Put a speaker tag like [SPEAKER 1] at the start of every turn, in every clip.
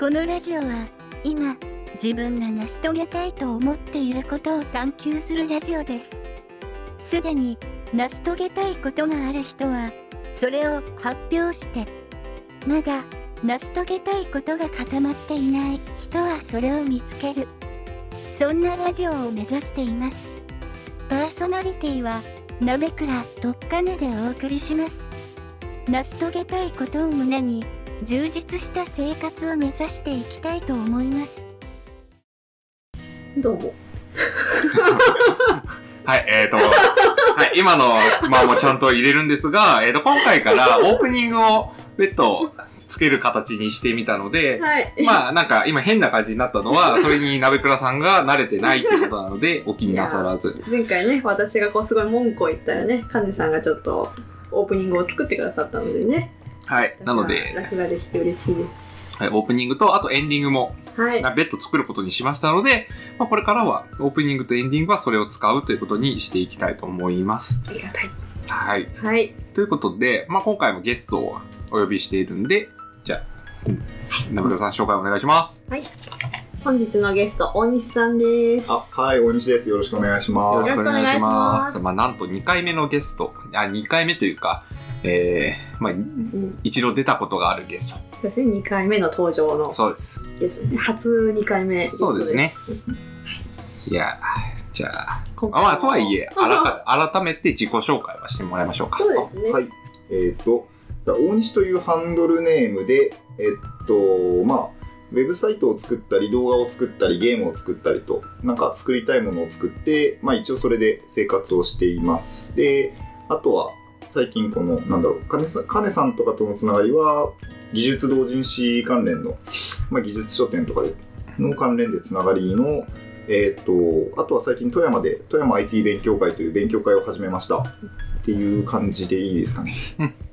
[SPEAKER 1] このラジオは今自分が成し遂げたいと思っていることを探求するラジオです。すでに成し遂げたいことがある人はそれを発表してまだ成し遂げたいことが固まっていない人はそれを見つける。そんなラジオを目指しています。パーソナリティは鍋倉とっかねでお送りします。成し遂げたいことを胸に充実した生活を目指していきたいと思います
[SPEAKER 2] どうも。
[SPEAKER 3] はい、えーと、はい、今の、まあもうちゃんと入れるんですが、えーと、今回からオープニングを別途つける形にしてみたので、
[SPEAKER 2] はい。
[SPEAKER 3] まあなんか今変な感じになったのは、それに鍋倉さんが慣れてないってことなので、お気になさらず。
[SPEAKER 2] 前回ね、私がこうすごい文句を言ったらね、カネさんがちょっとオープニングを作ってくださったのでね。
[SPEAKER 3] はい、なので、
[SPEAKER 2] 落ができて嬉しいです。
[SPEAKER 3] はい、オープニングと、あとエンディングも、
[SPEAKER 2] はい。
[SPEAKER 3] まあ別途作ることにしましたので、まあこれからはオープニングとエンディングはそれを使うということにしていきたいと思います。
[SPEAKER 2] ありがたい。
[SPEAKER 3] はい。
[SPEAKER 2] はい。
[SPEAKER 3] ということで、まあ今回もゲストをお呼びしているんで、じゃあ、鍋倉さん紹介お願いします。
[SPEAKER 2] 本日のゲスト、大西さんです。
[SPEAKER 4] あ、はい、大西です。よろしくお願いしま
[SPEAKER 2] よろしくお願いします
[SPEAKER 3] まあ、なんと2回目のゲスト、あ、2回目というか、えー、まあ、
[SPEAKER 2] うん、
[SPEAKER 3] 一度出たことがあるゲス
[SPEAKER 2] そうですね、2回目の登場の
[SPEAKER 3] ト。そうです。
[SPEAKER 2] ですね。初2回目ゲスト
[SPEAKER 3] そうですね
[SPEAKER 2] す。
[SPEAKER 3] いや、じゃあ、
[SPEAKER 2] 今回も
[SPEAKER 3] あまあ、とはいえ、あらか改めて自己紹介はしてもらいましょうか。
[SPEAKER 2] そうですね。
[SPEAKER 4] はい。えっ、と、大西というハンドルネームで、えっと、まあ、ウェブサイトを作ったり、動画を作ったり、ゲームを作ったりと、なんか作りたいものを作って、まあ一応それで生活をしています。で、あとは、最近この、なんだろう、金さん金さんとかとのつながりは、技術同人誌関連の、まあ技術書店とかでの関連でつながりの、えっ、と、あとは最近富山で、富山 IT 勉強会という勉強会を始めました。っていう感じでいいですかね。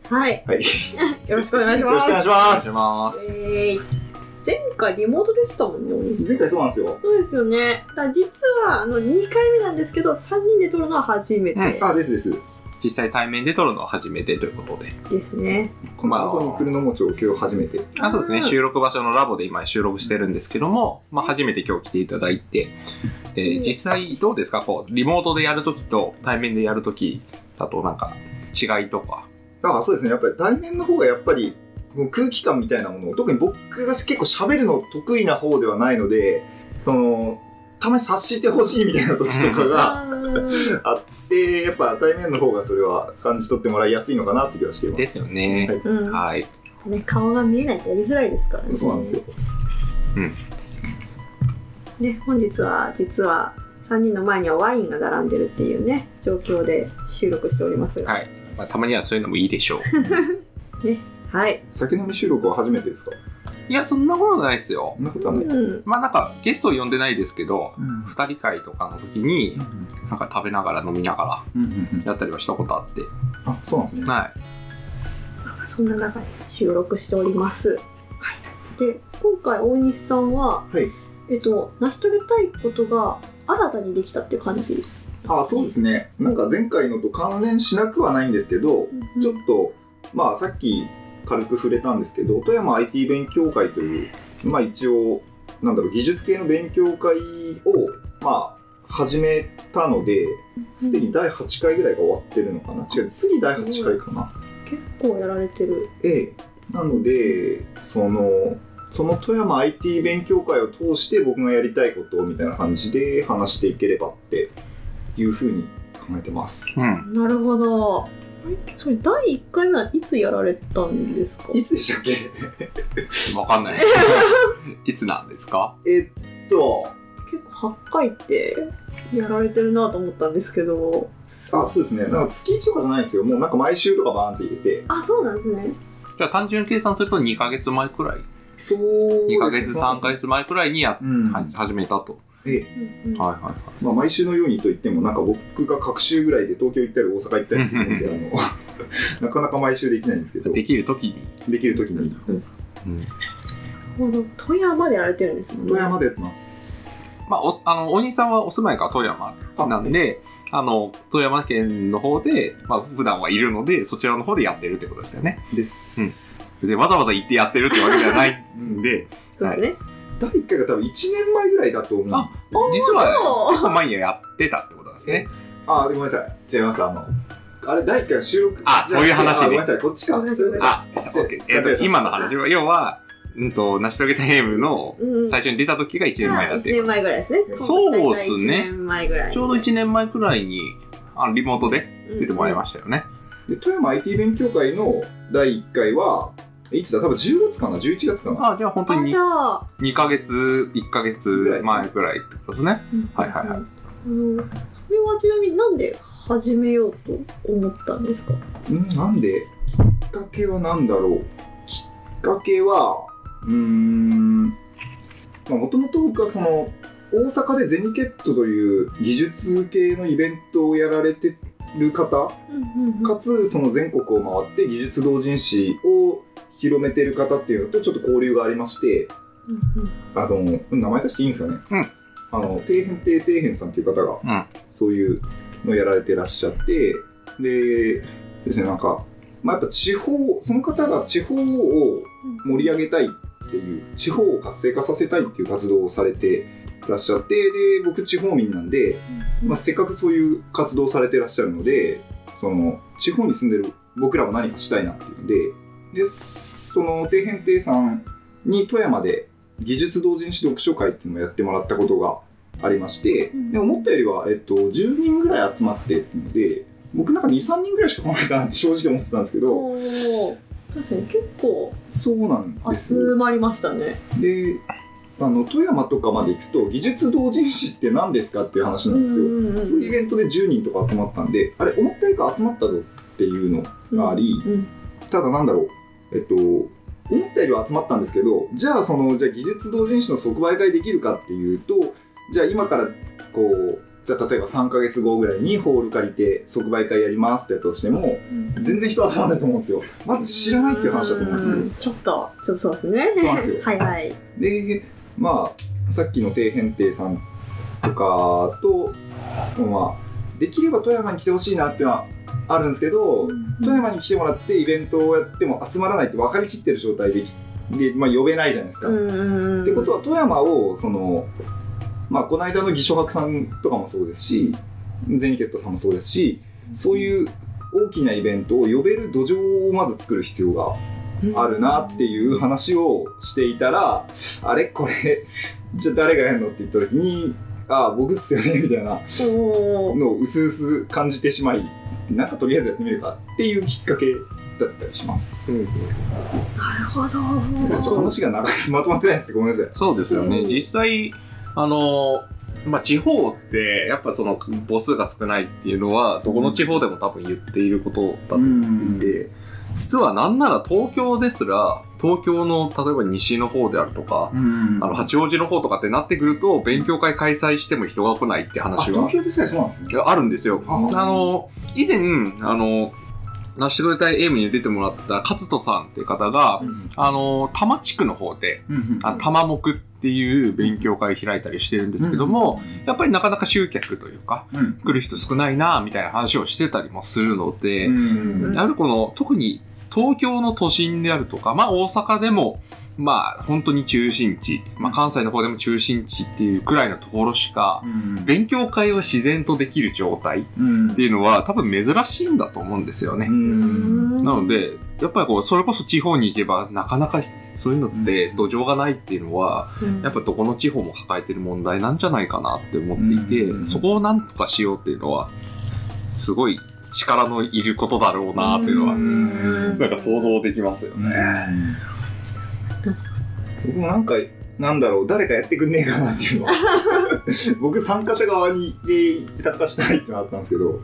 [SPEAKER 2] はい。
[SPEAKER 4] はい。
[SPEAKER 2] よろしくお願いします。
[SPEAKER 4] よろしくお願いします。
[SPEAKER 3] します。
[SPEAKER 2] えー前回リモートでしたもんね、
[SPEAKER 4] 前回そうなんですよ。
[SPEAKER 2] そうですよね。だから実はあの2回目なんですけど、3人で撮るのは初めて
[SPEAKER 3] うん
[SPEAKER 4] あ、ですです。
[SPEAKER 3] 実際対面で撮るのは初めてということで。
[SPEAKER 2] ですね。
[SPEAKER 4] この後に来るのも今日今日初めて。
[SPEAKER 3] あそうですね、
[SPEAKER 2] うん
[SPEAKER 3] 収録場所のラボで今収録してるんですけども、まあ、初めて今日来ていただいて、えー
[SPEAKER 2] うん
[SPEAKER 3] 実際どうですか？こう、リモートでやるときと対面でやるときだとなんか違いとか。
[SPEAKER 4] あ、そうですね。やっぱり対面の方がやっぱり空気感みたいなものを、特に僕が結構喋るの得意な方ではないので、その、たまに察してほしいみたいな時とかが
[SPEAKER 2] あ
[SPEAKER 4] って、やっぱ対面の方がそれは感じ取ってもらいやすいのかなって気がしています。
[SPEAKER 3] ですよね
[SPEAKER 4] はい
[SPEAKER 2] うん
[SPEAKER 3] はい。
[SPEAKER 2] ね、顔が見えないとやりづらいですからね。
[SPEAKER 4] そうなんですよ。
[SPEAKER 2] ね、本日は実は3人の前にはワインが並んでるっていうね、状況で収録しておりますが。
[SPEAKER 3] はい。まあ、たまにはそういうのもいいでしょう。
[SPEAKER 2] はい。
[SPEAKER 4] 酒飲み収録は初めてですか？
[SPEAKER 3] いや、そんなことないですよ
[SPEAKER 4] そ。んなことはない。
[SPEAKER 2] うん。
[SPEAKER 3] まあなんかゲストを呼んでないですけど、
[SPEAKER 4] うん
[SPEAKER 3] 二人会とかの時に、なんか食べながら飲みなが
[SPEAKER 4] うんうんうん
[SPEAKER 3] らやったりはしたことあって。
[SPEAKER 4] あ、そうなんですね。
[SPEAKER 3] はい。
[SPEAKER 2] そんな中で収録しております。はい。で、今回大西さんは、
[SPEAKER 4] はい。
[SPEAKER 2] えっと、成し遂げたいことが新たにできたって感じ？
[SPEAKER 4] あそうですね。なんか前回のと関連しなくはないんですけど、ちょっと、まあさっき軽く触れたんですけど、富山 IT 勉強会という、まあ一応、なんだろう、技術系の勉強会を、まあ、始めたので、すでに第8回ぐらいが終わってるのかな。違う、次第8回かな。
[SPEAKER 2] 結構やられてる。
[SPEAKER 4] ええ。なので、その、その富山 IT 勉強会を通して僕がやりたいことみたいな感じで話していければっていうふうに考えてます。
[SPEAKER 3] うん。
[SPEAKER 2] なるほど。それ第1回目はいつやられたんですか？
[SPEAKER 4] いつでしたっけ？
[SPEAKER 3] わかんない。いつなんですか？
[SPEAKER 4] えっと、
[SPEAKER 2] 結構8回ってやられてるなと思ったんですけど
[SPEAKER 4] あ、そうですね。なんか月1とかじゃないんですよ。もうなんか毎週とかバーンって入れて。
[SPEAKER 2] あそうなんですね
[SPEAKER 3] じゃあ単純計算すると2ヶ月前くらい
[SPEAKER 4] そう
[SPEAKER 3] 2ヶ月3ヶ月前くらいにやっ、
[SPEAKER 4] うん。
[SPEAKER 3] は始めたと。
[SPEAKER 4] ええ
[SPEAKER 2] うんうん
[SPEAKER 3] はいはいはい。
[SPEAKER 4] まあ、毎週のようにと言っても、なんか僕が各週ぐらいで東京行ったり大阪行ったりするので、あの、なかなか毎週できないんですけど、
[SPEAKER 3] できる時に。
[SPEAKER 4] できる時に
[SPEAKER 3] うん。
[SPEAKER 2] なるほど富山でやられてるんですもんね
[SPEAKER 4] 富山でやってます。
[SPEAKER 3] まあ、お、あの、お兄さんはお住まいが富山なんで、あの、富山県の方で、まあ、普段はいるので、そちらの方でやってるってことですよね。
[SPEAKER 4] です。
[SPEAKER 3] 別にわざわざ行ってやってるってわけではないんで、
[SPEAKER 2] そうですね。
[SPEAKER 4] 第1回が多分1年前ぐらいだと思う。
[SPEAKER 3] あ実は結構前にやってたってことなんですね。
[SPEAKER 4] あ、ごめんなさい。違います。あの、あれ、第1回の収録。
[SPEAKER 3] あそういう話ね
[SPEAKER 4] あごめんなさい。こっちか。
[SPEAKER 2] ごめんなさい
[SPEAKER 3] あ、
[SPEAKER 4] そう
[SPEAKER 3] OK えっと、今の話は、要は、うんと、成し遂げたゲームの
[SPEAKER 2] うん
[SPEAKER 3] 最初に出た時が1年前だっ
[SPEAKER 2] 1
[SPEAKER 3] ていう。
[SPEAKER 2] 年前ぐらいですね。
[SPEAKER 3] そうっすね
[SPEAKER 2] 今回が1年前ぐらい。
[SPEAKER 3] ちょうど1年前くらいに、あのリモートで出てもらいましたよね。
[SPEAKER 4] で富山 IT 勉強会の第1回はいつだ？多分10月かな？11月かな？
[SPEAKER 3] あ、じゃあ本当に
[SPEAKER 2] あじゃあ、
[SPEAKER 3] 2ヶ月、1ヶ月前くらいってことですね。はいはいはい。
[SPEAKER 2] あのそれはちなみになんで始めようと思ったんですか？
[SPEAKER 4] うん？なんできっかけは何だろうきっかけはうーんもともと僕はその大阪でゼニケットという技術系のイベントをやられてる方かつその全国を回って技術同人誌を広めてる方っていうのとちょっと交流がありましてあの名前出していいんですかね、
[SPEAKER 3] うん。
[SPEAKER 4] あの底辺亭底辺さんっていう方が、
[SPEAKER 3] うん。
[SPEAKER 4] そういうのをやられてらっしゃってでですねなんか、まあ、やっぱ地方その方が地方を盛り上げたいっていう地方を活性化させたいっていう活動をされてらっしゃってで僕地方民なんで、まあ、せっかくそういう活動をされてらっしゃるのでその地方に住んでる僕らも何かしたいなっていうのででその底辺亭さんに富山で技術同人誌読書会っていうのをやってもらったことがありまして、
[SPEAKER 2] うん。
[SPEAKER 4] で思ったよりは、えっと、10人ぐらい集まってっていうので僕なんか23人ぐらいしか来ないかなって正直思ってたんですけど
[SPEAKER 2] 確かに結構
[SPEAKER 4] そうなんです
[SPEAKER 2] 集
[SPEAKER 4] よ
[SPEAKER 2] まりましたね。
[SPEAKER 4] であの富山とかまで行くと技術同人誌って何ですかっていう話なんですよ、
[SPEAKER 2] うん
[SPEAKER 4] そういうイベントで10人とか集まったんであれ思ったよりか集まったぞっていうのがあり、
[SPEAKER 2] うん。
[SPEAKER 4] ただなんだろうえっと思ったよりは集まったんですけどじゃあそのじゃあ技術同人誌の即売会できるかっていうとじゃあ今からこうじゃあ例えば3ヶ月後ぐらいにホール借りて即売会やりますってやったとしても全然人集まらないと思うんですよ。まず知らないっていう話だと思うんですよ。
[SPEAKER 2] ん。ちょっと、ちょっとそうですね。
[SPEAKER 4] そうなんですよ。
[SPEAKER 2] はいはい。
[SPEAKER 4] でまあさっきの底辺亭さんとかとまあできれば富山に来てほしいなっていうのはあるんですけど、富山に来てもらってイベントをやっても集まらないって分かりきってる状態でで、まあ、呼べないじゃないですか。
[SPEAKER 2] うん
[SPEAKER 4] ってことは富山をその、まあ、この間の義書博さんとかもそうですしゼニケットさんもそうですしそういう大きなイベントを呼べる土壌をまず作る必要があるなっていう話をしていたらあれ？これ？じゃあ誰がやるのって言った時にああ僕っすよねみたいなのを薄々感じてしまいなんかとりあえずやってみるかっていうきっかけだったりします。
[SPEAKER 2] なるほど。
[SPEAKER 4] ちょっと話が長いまとまってないですごめんなさい。
[SPEAKER 3] そうですよね。
[SPEAKER 2] うん
[SPEAKER 3] 実際、あの、まあ、地方って、やっぱその母数が少ないっていうのは、どこの地方でも多分言っていることだと思っていて、実はなんなら東京ですら、東京の例えば西の方であるとか、
[SPEAKER 4] うん
[SPEAKER 3] あの八王子の方とかってなってくると、勉強会開催しても人が来ないって
[SPEAKER 4] あ
[SPEAKER 3] 話が
[SPEAKER 4] 東京でさえそうなんですね。
[SPEAKER 3] あるんですよ。
[SPEAKER 4] あ
[SPEAKER 3] あの、以前、あの、成し遂げたいエイムに出てもらった勝人さんっていう方が、あの、多摩地区の方で、あの、玉木っていう勉強会開いたりしてるんですけども、やっぱりなかなか集客というか、
[SPEAKER 4] うん。
[SPEAKER 3] 来る人少ないなみたいな話をしてたりもするので、
[SPEAKER 4] うん。
[SPEAKER 3] やはりこの、特に東京の都心であるとか、まあ大阪でも、まあ本当に中心地、まあ関西の方でも中心地っていうくらいのところしか、勉強会を自然とできる状態
[SPEAKER 4] うん。
[SPEAKER 3] っていうのは多分珍しいんだと思うんですよね。
[SPEAKER 4] うん。
[SPEAKER 3] なので、やっぱりこう、それこそ地方に行けば、なかなかそういうのって土壌がないっていうのは、やっぱどこの地方も抱えてる問題なんじゃないかなって思っていて、
[SPEAKER 4] うん。
[SPEAKER 3] そこをなんとかしようっていうのは、すごい力のいることだろうなっていうのは、
[SPEAKER 2] ん。
[SPEAKER 3] なんか想像できますよね。
[SPEAKER 4] 僕もなんかなんだろう誰かやってくんねえかなっていうのは 僕参加者側にで参加したいってのがあったんですけど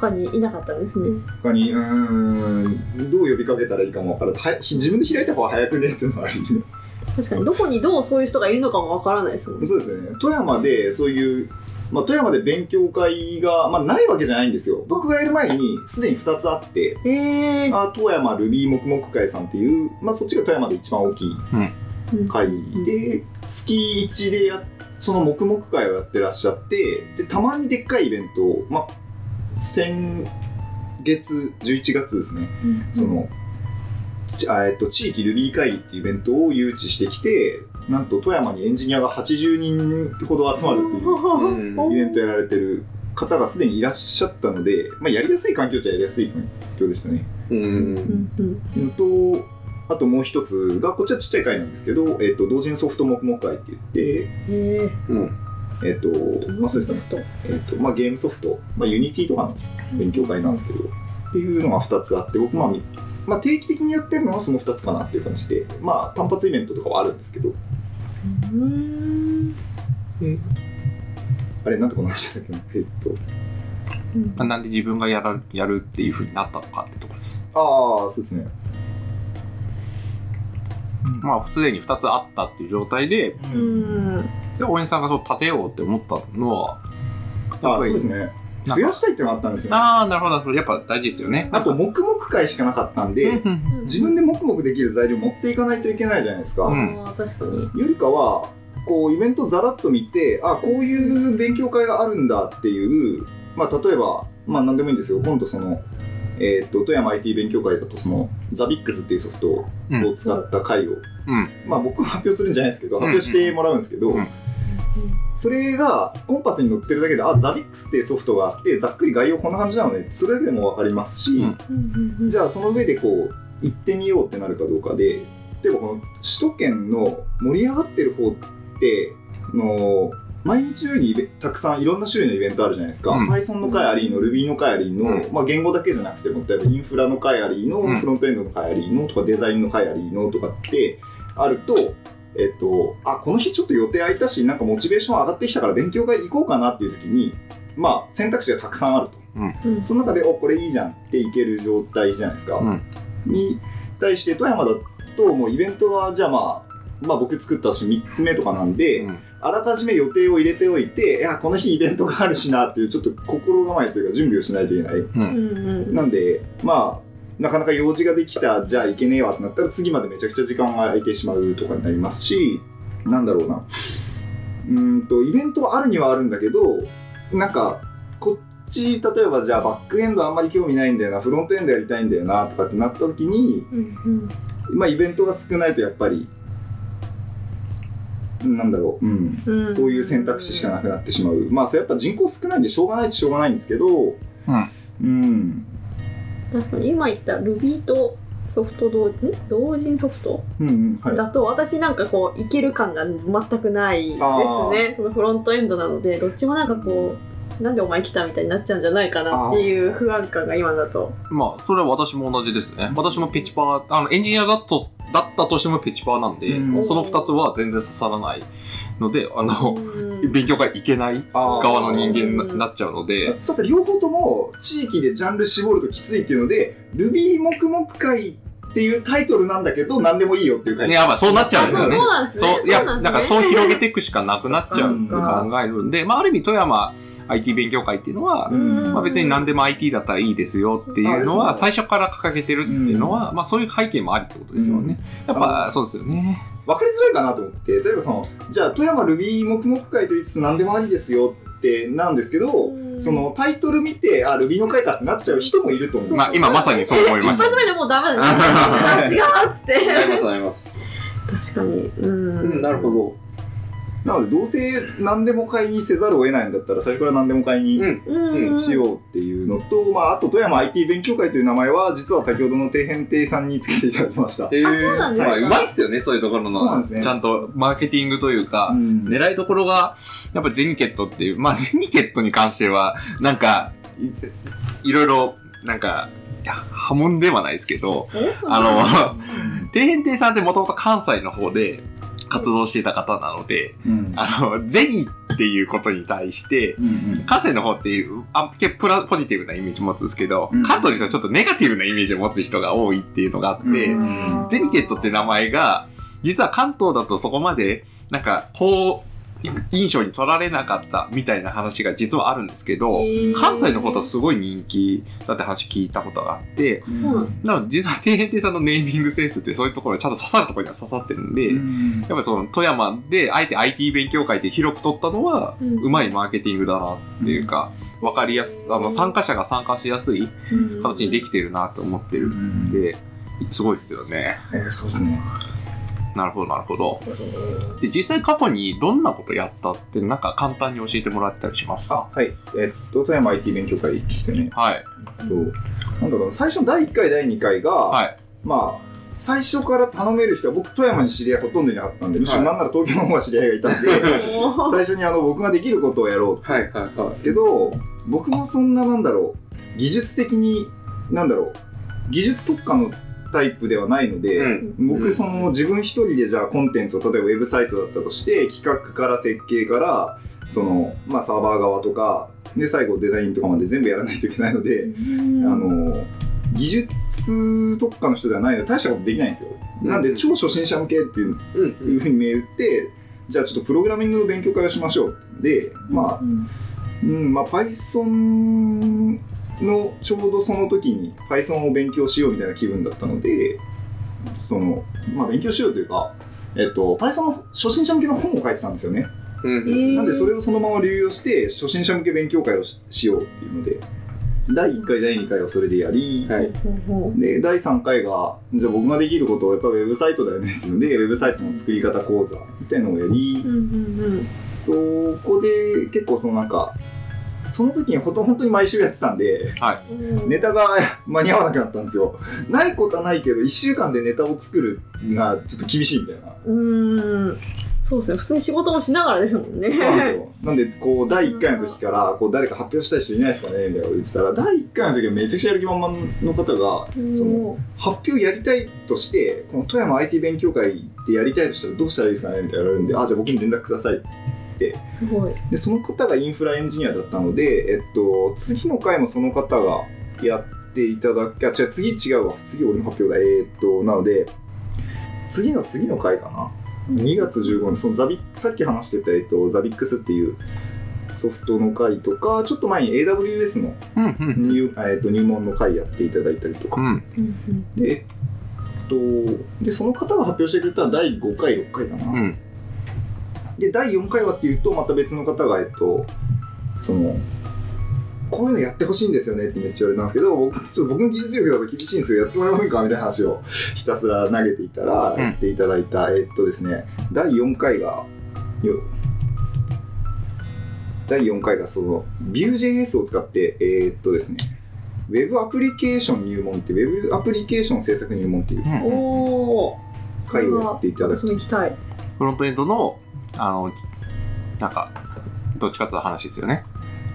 [SPEAKER 2] 他にいなかったんですね。
[SPEAKER 4] 他にうーんどう呼びかけたらいいかも分からずは自分で開いた方が早くねっていうのがあり
[SPEAKER 2] 確かにどこにどうそういう人がいるのかもわからないですもんね。
[SPEAKER 4] そうですよね富山でそういう、まあ、富山で勉強会が、まあ、ないわけじゃないんですよ。僕がやる前にすでに2つあって。あ富山ルビー黙々会さんっていう、まあ、そっちが富山で一番大きい会で月1でやその黙々会をやってらっしゃってでたまにでっかいイベントを、まあ、先月11月ですね。そのちあえっと、地域 Ruby 会議っていうイベントを誘致してきてなんと富山にエンジニアが80人ほど集まるっていう
[SPEAKER 3] うん。
[SPEAKER 4] イベントやられてる方がすでにいらっしゃったので、まあ、やりやすい環境っちゃやりやすい環境でしたね。
[SPEAKER 3] うん。
[SPEAKER 2] うん。
[SPEAKER 4] とあともう一つがこっちはちっちゃい会なんですけど、えっと同人ソフト黙々会って言って、
[SPEAKER 2] へ
[SPEAKER 3] うん
[SPEAKER 4] えっとまあ、そうです。ね、
[SPEAKER 2] と
[SPEAKER 4] えっとまあ、ゲームソフト、まあ、 Unity とかの勉強会なんですけど、っていうのが2つあって僕、まあみまあ、定期的にやってるのはその2つかなっていう感じで、まあ、単発イベントとかはあるんですけど
[SPEAKER 2] うん。
[SPEAKER 4] あれなんてこの話だっけ？なえっと。
[SPEAKER 3] まあなんで自分がやらやるっていうふうになったのかってところです。
[SPEAKER 4] ああそうですね。
[SPEAKER 3] まあ、すでに2つあったっていう状態で、
[SPEAKER 2] うん。
[SPEAKER 3] で、大西さんがそう立てようって思ったのは、やっぱり、
[SPEAKER 4] そうですね増やしたいっていうのがあったんですよ。
[SPEAKER 3] ああ、なるほど、それやっぱ大事ですよね。
[SPEAKER 4] あと黙々会しかなかったんで、
[SPEAKER 3] うんうん
[SPEAKER 4] 自分で黙々できる材料持っていかないといけないじゃないですか、
[SPEAKER 3] うん。
[SPEAKER 2] あー確かに。
[SPEAKER 4] よりかはこうイベントざらっと見てあこういう勉強会があるんだっていう、まあ、例えば、まあ、何でもいいんですよ。今度その、えー、と富山 IT 勉強会だとそのザビックスっていうソフトを
[SPEAKER 3] うん
[SPEAKER 4] 使った会を、
[SPEAKER 3] うん。
[SPEAKER 4] まあ、僕が発表するんじゃないですけど
[SPEAKER 3] うん
[SPEAKER 4] 発表してもらうんですけど、
[SPEAKER 3] うん
[SPEAKER 4] それがコンパスに載ってるだけであザビックスっていうソフトがあってざっくり概要こんな感じなのね。それだけでも分かりますし、じゃあその上でこう行ってみようってなるかどうかで例えばこの首都圏の盛り上がってる方っての毎日のようにたくさんいろんな種類のイベントあるじゃないですか、
[SPEAKER 3] うん。
[SPEAKER 4] Python の会ありの Ruby の会ありの、
[SPEAKER 3] うん。
[SPEAKER 4] まあ、言語だけじゃなくても例えばインフラの会ありの、
[SPEAKER 3] うん。
[SPEAKER 4] フロントエンドの会ありのとかデザインの会ありのとかってあるとえっと、あこの日ちょっと予定空いたしなんかモチベーション上がってきたから勉強会行こうかなっていう時にまあ選択肢がたくさんあると。
[SPEAKER 2] うん。
[SPEAKER 4] その中で、お、これいいじゃんっていける状態じゃないですか。
[SPEAKER 3] うん。
[SPEAKER 4] に対して、富山だと、もうイベントは、じゃあまあ、まあ僕作ったし3つ目とかなんで、
[SPEAKER 3] うん。
[SPEAKER 4] あらかじめ予定を入れておいて、いや、この日イベントがあるしなっていう、ちょっと心構えというか準備をしないといけない。
[SPEAKER 3] う
[SPEAKER 2] ん。
[SPEAKER 4] なんで、まあ、なかなか用事ができた、じゃあ行けねえわってなったら、次までめちゃくちゃ時間が空いてしまうとかになりますし、なんだろうな。うーんと、イベントはあるにはあるんだけど、なんか、こっち、例えばじゃあバックエンドあんまり興味ないんだよな、フロントエンドやりたいんだよな、とかってなった時に、
[SPEAKER 2] うん
[SPEAKER 4] まあイベントが少ないとやっぱり、なんだろう、うん。
[SPEAKER 2] うん
[SPEAKER 4] そういう選択肢しかなくなってしまう。まあ、それやっぱ人口少ないんでしょうがないっちゃしょうがないんですけど、うん。
[SPEAKER 2] 確かに今言った Ruby とソフト同ん？同人ソフト？
[SPEAKER 4] うん、うん、はい。
[SPEAKER 2] だと私なんかこういける感が全くないです
[SPEAKER 4] あ
[SPEAKER 2] ねそのフロントエンドなのでどっちもなんかこうなんでお前来たみたいになっちゃうんじゃないかなっていう不安感が今だと。
[SPEAKER 3] まあ、それは私も同じですね。私もペチパー、あの、エンジニアだと、だったとしてもペチパーなんで、
[SPEAKER 4] うん。
[SPEAKER 3] その二つは全然刺さらないので、あの、
[SPEAKER 2] うん
[SPEAKER 3] 勉強会行けない
[SPEAKER 4] あー。
[SPEAKER 3] 側の人間になっちゃうので、
[SPEAKER 4] ただ両方とも地域でジャンル絞るときついっていうので Ruby 黙々会っていうタイトルなんだけど何でもいいよっていう会
[SPEAKER 3] いや、まあそうなっちゃうんですよね。
[SPEAKER 2] そう。なんですね。
[SPEAKER 3] そう、いや、なんかそう広げていくしかなくなっちゃうっ考えるんで、まあある意味富山 IT 勉強会っていうのは、
[SPEAKER 4] うん。
[SPEAKER 3] まあ別に何でも IT だったらいいですよっていうのは、最初から掲げてるっていうのは、まあそういう背景もありってことですよね。やっぱそうですよね。
[SPEAKER 4] 分かりづらいかなと思って例えばそのじゃあ富山 Ruby 黙々会と言いつつ何でもありですよってなんですけど
[SPEAKER 2] うん。
[SPEAKER 4] そのタイトル見てあ Ruby の会かってなっちゃう人もいると思う。
[SPEAKER 3] まあ今まさにそう思いました。
[SPEAKER 2] 一発目でもうダメだね。あ違うっつって。
[SPEAKER 3] す、あります。
[SPEAKER 2] 確かに。うん
[SPEAKER 3] なるほど。
[SPEAKER 4] なのでどうせ何でも会にせざるを得ないんだったら最初から何でも会に
[SPEAKER 3] うん。
[SPEAKER 2] うん。
[SPEAKER 4] しようっていうのと、まあ、あと富山 IT 勉強会という名前は実は先ほどの底辺亭さんにつけていただきました。
[SPEAKER 3] え
[SPEAKER 2] あそうなんです
[SPEAKER 3] まあ、
[SPEAKER 2] ね
[SPEAKER 3] うまいっすよね、そういうところの。
[SPEAKER 4] そうなんですね。
[SPEAKER 3] ちゃんとマーケティングというか、
[SPEAKER 4] うん。
[SPEAKER 3] 狙いどころが、やっぱゼニケットっていう、まあゼニケットに関しては、なんか、いいろいろ、なんか、いや波紋ではないですけど、あの、底辺亭さんってもともと関西の方で活動していた方なので、
[SPEAKER 4] うん。
[SPEAKER 3] あの、ゼニっていうことに対して、
[SPEAKER 4] うんうん。
[SPEAKER 3] 関西の方っていう、あ結構プラポジティブなイメージ持つんですけど、
[SPEAKER 4] うん。
[SPEAKER 3] 関東の人はちょっとネガティブなイメージを持つ人が多いっていうのがあって、
[SPEAKER 4] うん。
[SPEAKER 3] ゼニケットって名前が、実は関東だとそこまで、なんか、こう、印象に取られなかったみたいな話が実はあるんですけど、関西の方とすごい人気だって話聞いたことがあって、
[SPEAKER 2] な
[SPEAKER 3] ので実は底辺亭さんのネーミングセンスってそういうところにちゃんと刺さるところには刺さってるんで、
[SPEAKER 4] うん。
[SPEAKER 3] やっぱりその富山であえて IT 勉強会で広く取ったのは、
[SPEAKER 2] うん。
[SPEAKER 3] うまいマーケティングだなっていうか、わかりやす、あの、参加者が参加しやすい
[SPEAKER 2] うん。
[SPEAKER 3] 形にできてるなと思ってるんで、すごいですよね。
[SPEAKER 4] えー、そうですね。
[SPEAKER 3] なるほど、なるほど。で、実際過去にどんなことやったって、なんか簡単に教えてもらったりしますか？
[SPEAKER 4] あ、はい。えっと、富山 IT 勉強会ですよね。
[SPEAKER 3] はい。
[SPEAKER 4] えっとなんだろう、最初の第1回、第2回が、
[SPEAKER 3] はい。
[SPEAKER 4] まあ、最初から頼める人は僕富山に知り合いほとんどいなかったんでむしろ
[SPEAKER 3] はい
[SPEAKER 4] なんなら東京の方が知り合いがいたんで 最初にあの僕ができることをやろうって
[SPEAKER 3] はい、はい、
[SPEAKER 4] 言ったんですけど僕もそんななんだろう技術的になんだろう技術特化のタイプではないので、
[SPEAKER 3] うん。
[SPEAKER 4] 僕その自分一人でじゃあコンテンツを例えばウェブサイトだったとして企画から設計からその、まあ、サーバー側とかで最後デザインとかまで全部やらないといけないので、あの技術特化の人ではないので大したことできないんですよ。なんで超初心者向けっていう
[SPEAKER 3] うん、
[SPEAKER 4] いうふうに銘打ってじゃあちょっとプログラミングの勉強会をしましょう。でまあ、うんまあ、Python のちょうどその時に Python を勉強しようみたいな気分だったのでその、まあ、勉強しようというか、えっと、Python の初心者向けの本を書いてたんですよね。
[SPEAKER 3] うん、
[SPEAKER 4] なんでそれをそのまま流用して初心者向け勉強会をししようっていうので第1回第2回はそれでやり、
[SPEAKER 3] はい。
[SPEAKER 4] で第3回がじゃあ僕ができることをやっぱウェブサイトだよねっていうのでウェブサイトの作り方講座みたいなのをやり、そこで結構そのなんかその時にほと本当に毎週やってたんでネタが間に合わなくなったんですよ。ないことはないけど1週間でネタを作るのがちょっと厳しいみたいな。
[SPEAKER 2] うん。そうですね。普通に仕事もしながらですもんね。
[SPEAKER 4] そうなんですよ。なんでこう第1回の時からこう誰か発表したい人いないですかねみたいなこと言ってたら第1回の時はめちゃくちゃやる気満々の方がその発表やりたいとしてこの富山 IT 勉強会でやりたいとしたらどうしたらいいですかねみたいな言われるんであじゃあ僕に連絡ください
[SPEAKER 2] すごい。
[SPEAKER 4] でその方がインフラエンジニアだったので、えっと、次の回もその方がやっていただきあ違う次違うわ。次俺の発表だ。えーっとなので次の次の回かな。2月15日そのザビッさっき話してた、えっと、ザビックスっていうソフトの回とかちょっと前に AWS の入,、えっと、入門の回やっていただいたりとか、
[SPEAKER 3] うん。
[SPEAKER 4] でえっとでその方が発表してくれた第5回6回かな、
[SPEAKER 3] うん。
[SPEAKER 4] で第4回はっていうとまた別の方がえっとそのこういうのやってほしいんですよねってめっちゃ言われたんですけど僕ちょっと僕の技術力だと厳しいんですよやってもらえませんかみたいな話をひたすら投げていたら
[SPEAKER 3] うん。
[SPEAKER 4] やっていただいた、えっとですね第4回がよ第4回がその Vue.js を使ってえーっとですねウェブアプリケーション入門ってウェブアプリケーション制作入門っていう
[SPEAKER 3] うん。
[SPEAKER 2] おお
[SPEAKER 4] 回をやっていただき
[SPEAKER 2] たい。
[SPEAKER 3] フロントエンドの、あの、なんか、どっちかというと話ですよね。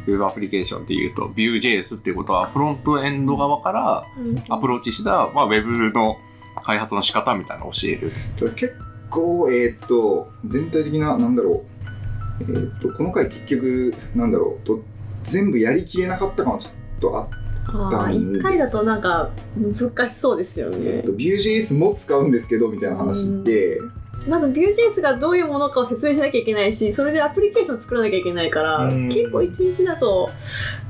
[SPEAKER 3] ウェブアプリケーションっていうと、Vue.js っていうことは、フロントエンド側からアプローチした、まあ、ウェブの開発の仕方みたいなのを教える。
[SPEAKER 4] 結構えーっと全体的ななんだろう。えーっとこの回結局なんだろう。と全部やりきれなかった感はちょっとあっ
[SPEAKER 2] ああ一回だとなんか難しそうですよ
[SPEAKER 4] て、え
[SPEAKER 2] ね
[SPEAKER 4] ー Vue.js も使うんですけどみたいな話で、
[SPEAKER 2] まず Vue.js がどういうものかを説明しなきゃいけないしそれでアプリケーション作らなきゃいけないから
[SPEAKER 4] うん。
[SPEAKER 2] 結構一日だと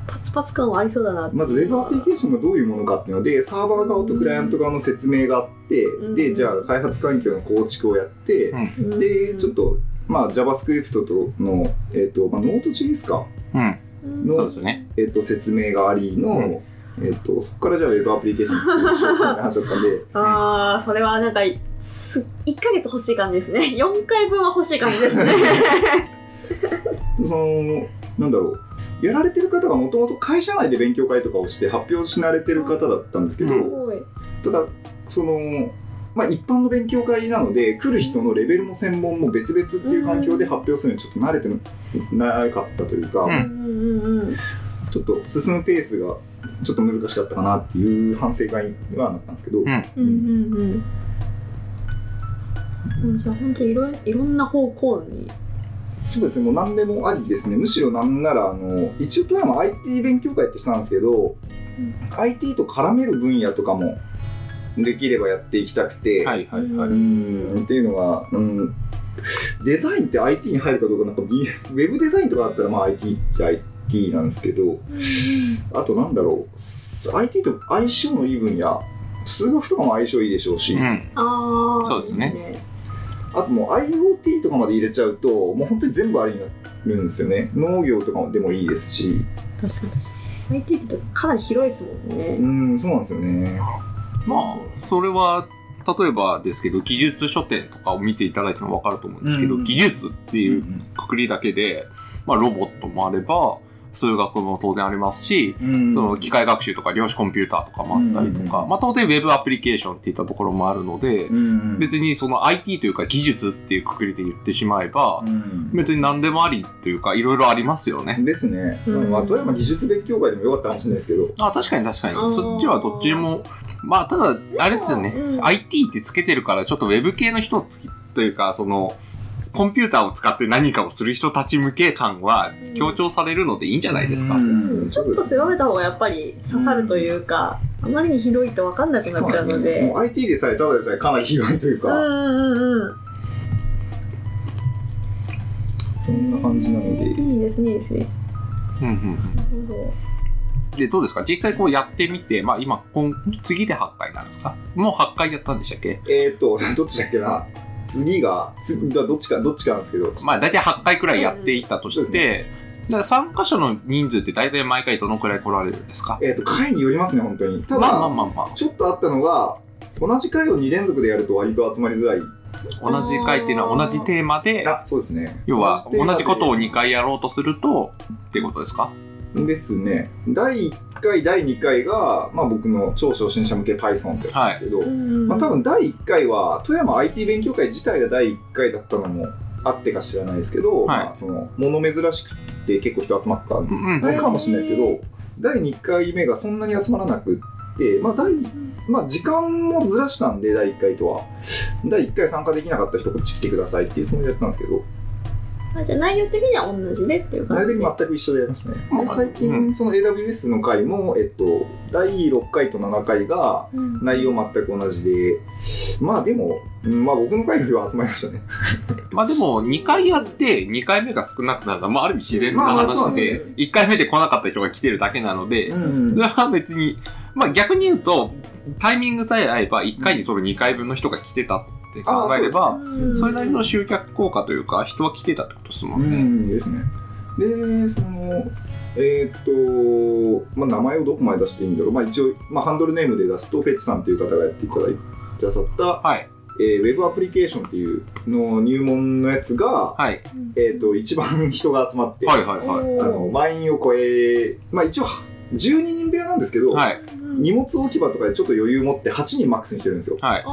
[SPEAKER 2] パツパツ感はありそうだな。
[SPEAKER 4] まず Web アプリケーションがどういうものかっていうのでサーバー側とクライアント側の説明があって、
[SPEAKER 2] うん。
[SPEAKER 4] でじゃあ開発環境の構築をやって、
[SPEAKER 3] うん。
[SPEAKER 4] でちょっとまあ JavaScript との、えーっとまあ、Node.js か
[SPEAKER 3] うん。
[SPEAKER 2] と
[SPEAKER 3] そうですね。
[SPEAKER 4] えっと説明がありの、
[SPEAKER 3] うん。
[SPEAKER 4] えっとそこからじゃあウェブアプリケーション作りましょうみたいな話だったんで。
[SPEAKER 2] ああそれはなんかす1ヶ月欲しい感じですね。4回分は欲しい感じですね。
[SPEAKER 4] そのなんだろう。やられてる方がもともと会社内で勉強会とかをして発表し慣れてる方だったんですけど、ただそのまあ一般の勉強会なので来る人のレベルも専門も別々っていう環境で発表するのにちょっと慣れてなかったというか、ちょっと進むペースがちょっと難しかったかなっていう反省会はなったんですけど、
[SPEAKER 3] うん
[SPEAKER 2] うんうんじゃあ本当いろいいろんな方向に。
[SPEAKER 4] そうですね、もう何でもありですね。むしろなんなら、あの、一応富山 IT 勉強会ってしたんですけど、IT と絡める分野とかもできればやっていきたくて、
[SPEAKER 3] はいはいは
[SPEAKER 4] う
[SPEAKER 3] い。
[SPEAKER 4] ん、っていうのが、うん、デザインって IT に入るかどうか、なんか、ビウェブデザインとかだったら、まあ IT っちゃ IT なんですけど、あとなんだろう、す IT と相性のいい分野、数学とかも相性いいでしょうし、
[SPEAKER 3] うん。
[SPEAKER 2] ああ
[SPEAKER 3] そうですね
[SPEAKER 4] あともう IoT とかまで入れちゃうと、もう本当に全部ありになるんですよね。農業とかでもいいですし、
[SPEAKER 2] 確かに確かに。IT ってかなり広いですもんね。
[SPEAKER 4] うん、そうなんですよね。
[SPEAKER 3] まあ、それは、例えばですけど、技術書店とかを見ていただいてもわかると思うんですけど、
[SPEAKER 4] うん。
[SPEAKER 3] 技術っていうくくりだけで、まあ、ロボットもあれば、数学も当然ありますし、
[SPEAKER 4] うん
[SPEAKER 3] その機械学習とか量子コンピューターとかもあったりとか、
[SPEAKER 4] うん
[SPEAKER 3] まあ当然 Web アプリケーションっていったところもあるので、
[SPEAKER 4] うん
[SPEAKER 3] 別にその IT というか技術っていうくくりで言ってしまえば、
[SPEAKER 4] うん
[SPEAKER 3] 別に何でもありというかいろいろありますよね。
[SPEAKER 4] ですね。
[SPEAKER 2] うん
[SPEAKER 4] まあ、富山技術別協会でもよかったかもしれないですけど。
[SPEAKER 3] あ、確かに確かに。そっちはどっちでも、まあただ、あれですよね、
[SPEAKER 2] うん
[SPEAKER 3] IT ってつけてるからちょっと Web 系の人つきというか、その、コンピューターを使って何かをする人たち向け感は強調されるのでいいんじゃないですか。
[SPEAKER 4] うん
[SPEAKER 2] ちょっと狭めた方がやっぱり刺さるというか、あまりに広いと分かんなくなっちゃうので。
[SPEAKER 4] もう IT でさえただでさえかなり広いというか、
[SPEAKER 2] うんうんうん。
[SPEAKER 4] そんな感じなので。
[SPEAKER 2] いいですね、いいですね。
[SPEAKER 3] うんうんうん
[SPEAKER 2] なるほど
[SPEAKER 3] で、どうですか？実際こうやってみて、まあ今、今次で8回なんですか？もう8回やったんでしたっけ？
[SPEAKER 4] えーっと、どっちだっけな？次が、次がどっちか、どっちかなんですけど。
[SPEAKER 3] まあ大体8回くらいやっていったとして、だから参加者の人数って大体毎回どのくらい来られるんですか？
[SPEAKER 4] えーっと、回によりますね、本当に。ただ、
[SPEAKER 3] まあまあまあまあ。
[SPEAKER 4] ちょっとあったのが、同じ回を2連続でやると割と集まりづらい。
[SPEAKER 3] 同じ回っていうのは同じテーマで、
[SPEAKER 4] あ、そうですね。
[SPEAKER 3] 要は同じことを2回やろうとすると、っていうことですか？
[SPEAKER 4] ですね。第1回、第2回が、まあ僕の超初心者向け Python ってやつですけど、
[SPEAKER 2] うん
[SPEAKER 4] まあ多分第1回は、富山 IT 勉強会自体が第1回だったのもあってか知らないですけど、
[SPEAKER 3] はい
[SPEAKER 4] まあその、物珍しくて結構人集まったん
[SPEAKER 3] うんうん。
[SPEAKER 4] のかもしれないですけど、第2回目がそんなに集まらなくって、まあ第、まあ時間もずらしたんで、第1回とは。第1回参加できなかった人こっち来てくださいっていうつもりでやったんですけど、
[SPEAKER 2] あじゃあ内容的には同じでっていう感
[SPEAKER 4] 内
[SPEAKER 2] じで。
[SPEAKER 4] 容的に全く一緒でやりましたね。
[SPEAKER 3] うん
[SPEAKER 4] で、最
[SPEAKER 3] う
[SPEAKER 4] 近、その AWS の回も、えっと、第6回と7回が、
[SPEAKER 2] うん
[SPEAKER 4] 内容全く同じで、まあでも、うんまあ僕の回よりは集まりましたね。
[SPEAKER 3] まあでも、2回やって、2回目が少なくなるのは、まあある意味自然な話
[SPEAKER 4] です
[SPEAKER 3] で、1回目で来なかった人が来てるだけなので、
[SPEAKER 4] ん
[SPEAKER 3] それは別に、まあ逆に言うと、タイミングさえ合えば、1回にその2回分の人が来てたって考えれば、
[SPEAKER 2] うん
[SPEAKER 3] それなりの集客効果というか、人は来てたってことですも
[SPEAKER 4] うん
[SPEAKER 3] ね。
[SPEAKER 4] んですね。で、その、えーっと、まあ、名前をどこまで出していいんだろう。まあ、一応、まあ、ハンドルネームで出すと、フェッチさんという方がやっていただいてくださった、
[SPEAKER 3] はい。
[SPEAKER 4] えーウェブアプリケーションっていうの入門のやつが、
[SPEAKER 3] はい。
[SPEAKER 4] えーっと、一番人が集まって、
[SPEAKER 3] はいはいはい。
[SPEAKER 4] あの満員を超え、まあ、一応、12人部屋なんですけど、
[SPEAKER 3] はい。
[SPEAKER 4] 荷物置き場とかでちょっと余裕持って8人マックスにしてるんですよ。
[SPEAKER 3] はい。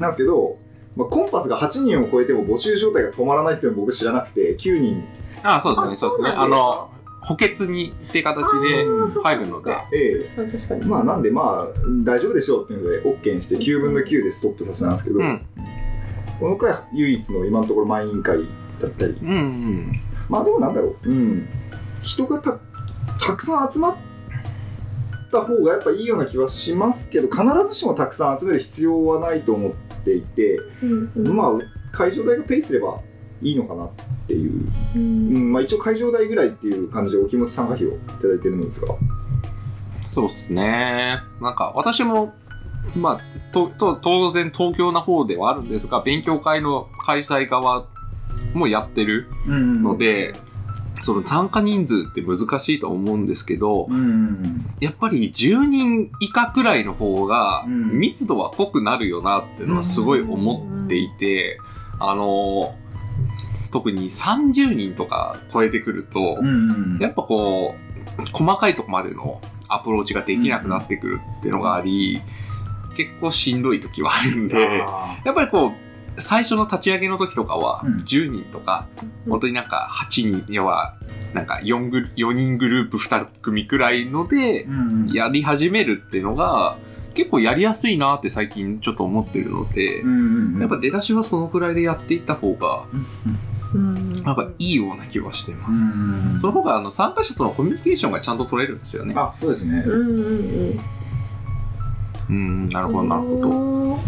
[SPEAKER 4] なんですけど、まあ、コンパスが8人を超えても募集状態が止まらないっていうのを僕知らなくて、9人、
[SPEAKER 3] あ
[SPEAKER 2] あ
[SPEAKER 3] そうですね。
[SPEAKER 2] そうですか
[SPEAKER 3] あの、補欠にって形で入るので、
[SPEAKER 4] ええ
[SPEAKER 2] 確かに確かに。
[SPEAKER 4] まあなんでまあ大丈夫でしょうっていうので OK にして9分の9でストップさせたんですけど、
[SPEAKER 3] うん。
[SPEAKER 4] この回唯一の今のところ満員会だったり
[SPEAKER 3] うんうん。
[SPEAKER 4] まあでもなんだろううん人がたたくさん集まった方がやっぱいいような気はしますけど必ずしもたくさん集める必要はないと思っていて、
[SPEAKER 2] うんうん。
[SPEAKER 4] まあ会場代がペイすればいいのかなっていう、
[SPEAKER 2] う
[SPEAKER 4] うんんまあ、一応会場代ぐらいっていう感じでお気持ち参加費をいただいてるのですが。
[SPEAKER 3] そうですね。なんか、私も、まあ、と、と、当然東京の方ではあるんですが、勉強会の開催側もやってるので、その参加人数って難しいと思うんですけど、
[SPEAKER 4] うん。
[SPEAKER 3] やっぱり10人以下くらいの方が
[SPEAKER 4] うん。
[SPEAKER 3] 密度は濃くなるよなっていうのはすごい思っていて、あの、特に30人とか超えてくると、
[SPEAKER 4] うん。
[SPEAKER 3] やっぱこう、細かいとこまでのアプローチができなくなってくるっていうのがあり、結構しんどい時はあるんで、
[SPEAKER 4] あ
[SPEAKER 3] やっぱりこう、最初の立ち上げの時とかは
[SPEAKER 4] うん
[SPEAKER 3] 10人とか、
[SPEAKER 2] うん
[SPEAKER 3] 本当になんか8人、要は、なんか4グル4人グループ2組くらいのでやり始めるっていうのが、結構やりやすいなって最近ちょっと思ってるので、
[SPEAKER 4] うんうん
[SPEAKER 3] やっぱ出だしはそのくらいでやっていった方が、
[SPEAKER 2] うん
[SPEAKER 3] なんかいいような気はしてます。
[SPEAKER 4] うん
[SPEAKER 3] その方があの参加者とのコミュニケーションがちゃんと取れるんですよね。
[SPEAKER 4] あそうですね
[SPEAKER 2] うんうんうん。
[SPEAKER 3] うん、なるほど、なるほど。
[SPEAKER 2] ど。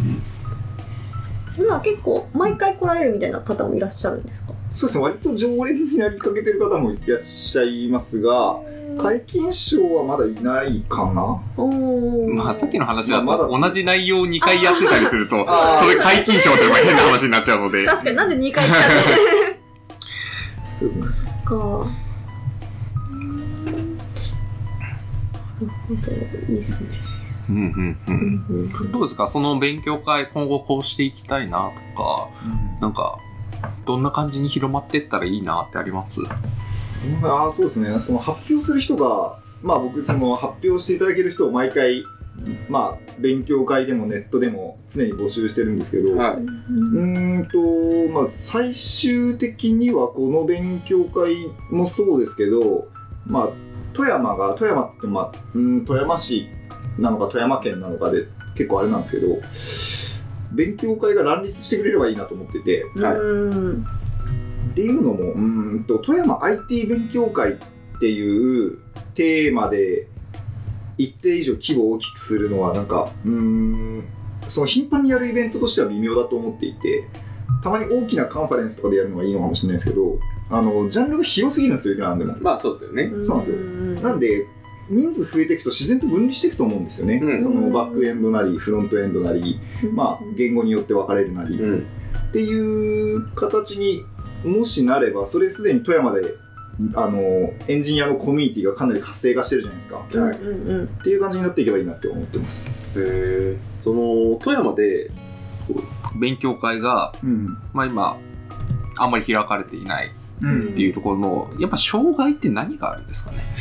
[SPEAKER 2] 今結構毎回来られるみたいな方もいらっしゃるんですか？
[SPEAKER 4] そうですね割と常連になりかけてる方もいらっしゃいますが解禁賞はまだいないかな？
[SPEAKER 3] まあさっきの話だと、
[SPEAKER 4] まあ
[SPEAKER 3] 同じ内容を2回やってたりすると、それ解禁賞って変な話になっちゃうので。
[SPEAKER 2] 確かになんで2回来たの？
[SPEAKER 4] そうですね。
[SPEAKER 2] か。うん。なるほど、いいっすね。
[SPEAKER 3] うんうんう。
[SPEAKER 2] うん。ん
[SPEAKER 3] どうですか？その勉強会今後こうしていきたいなとか、なんか、どんな感じに広まっていったらいいなってあります？
[SPEAKER 4] ああそうですね。その発表する人がまあ僕その発表していただける人を毎回まあ勉強会でもネットでも常に募集してるんですけど、
[SPEAKER 3] は
[SPEAKER 4] うーんとまあ最終的にはこの勉強会もそうですけどまあ富山が富山ってまあうん富山市なのか富山県なのかで結構あれなんですけど勉強会が乱立してくれればいいなと思ってて
[SPEAKER 3] はい。
[SPEAKER 2] うん
[SPEAKER 4] っていうのもうーんと富山 IT 勉強会っていうテーマで一定以上規模を大きくするのはなんかうーんその頻繁にやるイベントとしては微妙だと思っていてたまに大きなカンファレンスとかでやるのがいいのかもしれないですけどあのジャンルが広すぎるんですよいくらなんでも。
[SPEAKER 3] まあそうですよね。
[SPEAKER 4] そうなんですよ。なんで人数増えていくと自然と分離していくと思うんですよね、
[SPEAKER 3] うん。
[SPEAKER 4] そのバックエンドなりフロントエンドなりまあ言語によって分かれるなり、
[SPEAKER 3] うん。
[SPEAKER 4] っていう形にもしなればそれすでに富山であのエンジニアのコミュニティがかなり活性化してるじゃないですか。っ
[SPEAKER 2] うんうんうん。
[SPEAKER 4] ていう感じになっていけばいいなって思ってます、
[SPEAKER 3] へその、富山で、勉強会が、
[SPEAKER 4] うん。
[SPEAKER 3] まあ今、あんまり開かれていない
[SPEAKER 4] うん
[SPEAKER 3] っていうところの、やっぱ障害って何があるんですかね？
[SPEAKER 4] うん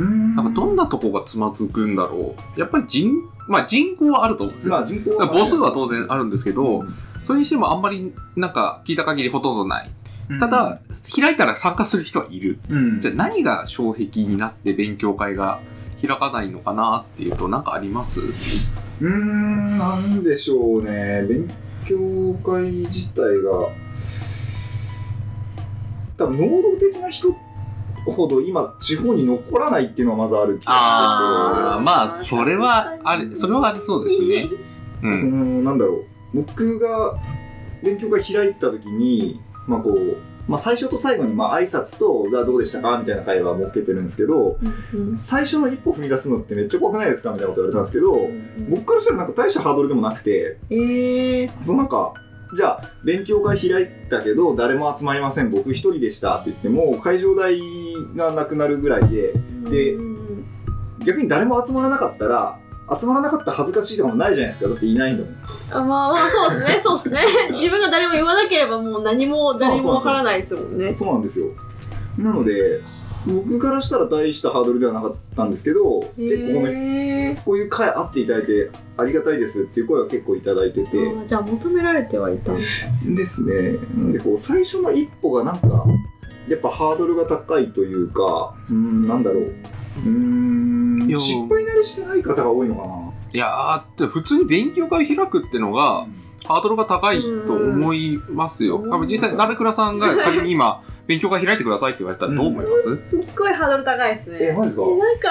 [SPEAKER 3] なんかどんなとこがつまずくんだろう。やっぱり人、まあ人口はあると思うんですよ。
[SPEAKER 4] まあ人口
[SPEAKER 3] だから母数は当然あるんですけど、
[SPEAKER 4] うん。
[SPEAKER 3] それにしてもあんまりなんか聞いた限りほとんどない。ただ、開いたら参加する人はいる。
[SPEAKER 4] うん。
[SPEAKER 3] じゃあ何が障壁になって勉強会が開かないのかなっていうと何かあります？
[SPEAKER 4] うーんなんでしょうね。勉強会自体が多分能動的な人ほど今地方に残らないっていうのはまずある
[SPEAKER 3] あー、まあそれはあれ、それはありそうですね。う
[SPEAKER 4] そ
[SPEAKER 3] ん。
[SPEAKER 4] のなんだろう僕が勉強会開いた時にまあこう、まあ、最初と最後にまあ挨拶と「がどうでしたか?」みたいな会話を設けてるんですけど
[SPEAKER 2] うん
[SPEAKER 4] 最初の一歩踏み出すのってめっちゃ怖くないですかみたいなこと言われたんですけど僕からしたらなんか大したハードルでもなくて
[SPEAKER 2] えー
[SPEAKER 4] そのなんかじゃあ勉強会開いたけど誰も集まりません。僕一人でした。って言っても会場代がなくなるぐらいで。で
[SPEAKER 2] うん
[SPEAKER 4] 逆に誰も集まらなかったら集まらなかった恥ずかしいとかもないじゃないですか。だっていないんだもん。
[SPEAKER 2] あまあまあそうですね。そうですね。自分が誰も言わなければもう何も誰もわからないですもんね。
[SPEAKER 4] そうなんですよ。なので、僕からしたら大したハードルではなかったんですけど、結構ここういう会あっていただいてありがたいですっていう声は結構いただいてて、
[SPEAKER 2] じゃあ求められてはいた
[SPEAKER 4] ですね。なんでこう、最初の一歩がなんか、やっぱハードルが高いというか、うーん、なんだろう。うーん
[SPEAKER 3] いや
[SPEAKER 4] 失敗慣れしてない方が多いのかな。
[SPEAKER 3] いやー、普通に勉強会開くってのが、ハードルが高いと思いますよ。
[SPEAKER 2] うん
[SPEAKER 3] 多分実際、鍋倉さんが仮に今、勉強会開いてくださいって言われたらどう思います、
[SPEAKER 2] すっごいハードル高いですね。
[SPEAKER 4] え、マジですか？
[SPEAKER 2] えなんか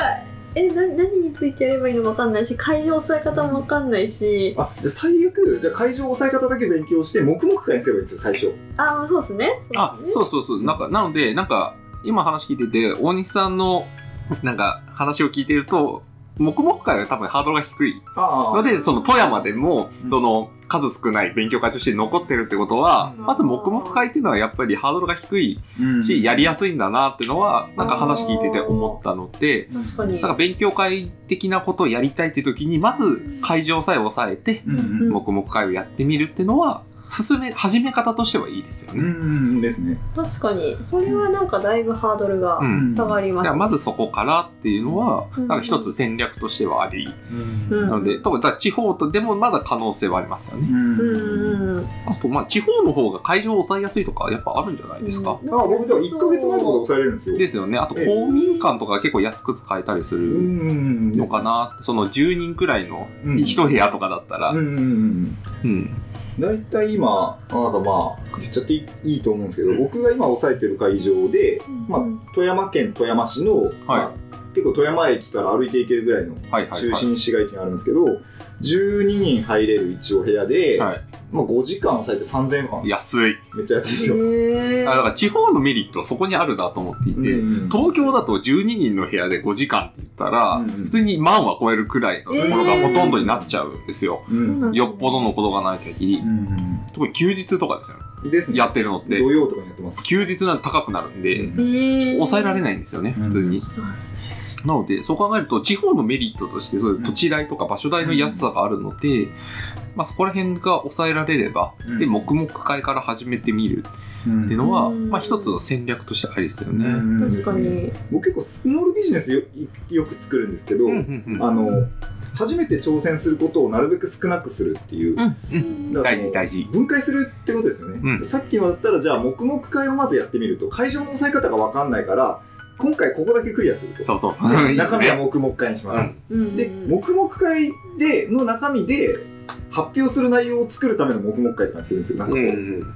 [SPEAKER 2] えな何についてやればいいのか分かんないし会場押さえ方も分かんないし。
[SPEAKER 4] あ、じゃあ最悪、じゃあ会場押さえ方だけ勉強して、黙々会にすればいいんですよ、最初。
[SPEAKER 2] あそうですね。
[SPEAKER 3] あ、そうそうそう。なんか、なので、なんか、今話聞いてて、大西さんの、なんか、話を聞いてると、黙々会は多分ハードルが低い。
[SPEAKER 4] あ
[SPEAKER 3] ので、その富山でも
[SPEAKER 4] う、ん。
[SPEAKER 3] その、数少ない勉強会として残ってるってことは、
[SPEAKER 2] うん。
[SPEAKER 3] まず黙々会っていうのはやっぱりハードルが低い
[SPEAKER 4] うん。
[SPEAKER 3] し、やりやすいんだなっていうのは、なんか話聞いてて思ったので、なんか勉強会的なことをやりたいって時に、まず会場さえ抑えて、黙々会をやってみるっていうのは、進め、始め方としてはいいですよ
[SPEAKER 4] うん
[SPEAKER 3] ね。
[SPEAKER 4] うんですね。
[SPEAKER 2] 確かに。それはなんかだいぶハードルが
[SPEAKER 3] うん。
[SPEAKER 2] 下がります、
[SPEAKER 3] だからまずそこからっていうのは、
[SPEAKER 2] うん。
[SPEAKER 3] なんか一つ戦略としてはあり、
[SPEAKER 2] うん。
[SPEAKER 3] なので、多分地方とでもまだ可能性はありますよね。
[SPEAKER 2] うん。うんうん
[SPEAKER 3] あと、まあ地方の方が会場を抑えやすいとか、やっぱあるんじゃないですか？
[SPEAKER 4] あ僕でも1ヶ月前とかで抑えれるんですよ。
[SPEAKER 3] ですよね。あと、
[SPEAKER 4] ええ
[SPEAKER 3] 公民館とか結構安く使えたりす
[SPEAKER 4] う
[SPEAKER 3] る
[SPEAKER 4] ん
[SPEAKER 3] のかなその10人くらいの
[SPEAKER 4] うん。
[SPEAKER 3] 一部屋とかだったら、
[SPEAKER 4] うんうんうん。
[SPEAKER 3] うん。
[SPEAKER 4] 大体今、なんかまあ、言っちゃっていいいいと思うんですけど、僕が今抑えてる会場で、まあ、富山県富山市の、まあ結構富山駅から歩いていけるぐらいの
[SPEAKER 3] はいはい、はい。
[SPEAKER 4] 中心市街地にあるんですけど、12人入れる一応部屋で、
[SPEAKER 3] はい。
[SPEAKER 4] まあ、5時間抑えて3000円とか
[SPEAKER 3] 安い。
[SPEAKER 4] めっちゃ安いですよ。
[SPEAKER 2] へ
[SPEAKER 3] あだから地方のメリットはそこにあるなと思っていて、
[SPEAKER 4] うん
[SPEAKER 3] 東京だと12人の部屋で5時間って言ったら、
[SPEAKER 4] うん
[SPEAKER 3] 普通に万は超えるくらいのところがほとんどになっちゃうんですよ。
[SPEAKER 4] うん
[SPEAKER 3] よっぽどのことがない限り。
[SPEAKER 4] うん
[SPEAKER 3] 特に休日とかですよね。
[SPEAKER 4] ですね。
[SPEAKER 3] やってるのって。
[SPEAKER 4] 土曜とかにやってます。
[SPEAKER 3] 休日なんて高くなるんで、
[SPEAKER 4] うん
[SPEAKER 2] え
[SPEAKER 3] 抑えられないんですよね、普通に。
[SPEAKER 2] そうですね
[SPEAKER 3] なので、そう考えると、地方のメリットとして、そういう土地代とか場所代の安さがあるので、まあそこら辺が抑えられれば、
[SPEAKER 4] うん。
[SPEAKER 3] で、黙々会から始めてみる
[SPEAKER 4] うん。
[SPEAKER 3] っていうのは、
[SPEAKER 2] うん。
[SPEAKER 3] まあ一つの戦略としてありですよね。
[SPEAKER 4] うん。
[SPEAKER 2] 確かに。
[SPEAKER 4] 僕結構スモールビジネスよよく作るんですけど、
[SPEAKER 3] うんうんうん。
[SPEAKER 4] あの初めて挑戦することをなるべく少なくするっていう、
[SPEAKER 3] うんうん。大事大事。
[SPEAKER 4] 分解するってことですよね、
[SPEAKER 3] うん。
[SPEAKER 4] さっきのだったらじゃあ黙々会をまずやってみると会場の押さえ方が分かんないから今回ここだけクリアすると。
[SPEAKER 3] そうそう。
[SPEAKER 4] 中身は
[SPEAKER 3] ね。
[SPEAKER 4] 黙々会にします、
[SPEAKER 3] うん
[SPEAKER 2] うん。
[SPEAKER 4] で黙々会での中身で発表する内容を作るための黙々会って感じするんですよ。なんかこう、
[SPEAKER 3] うん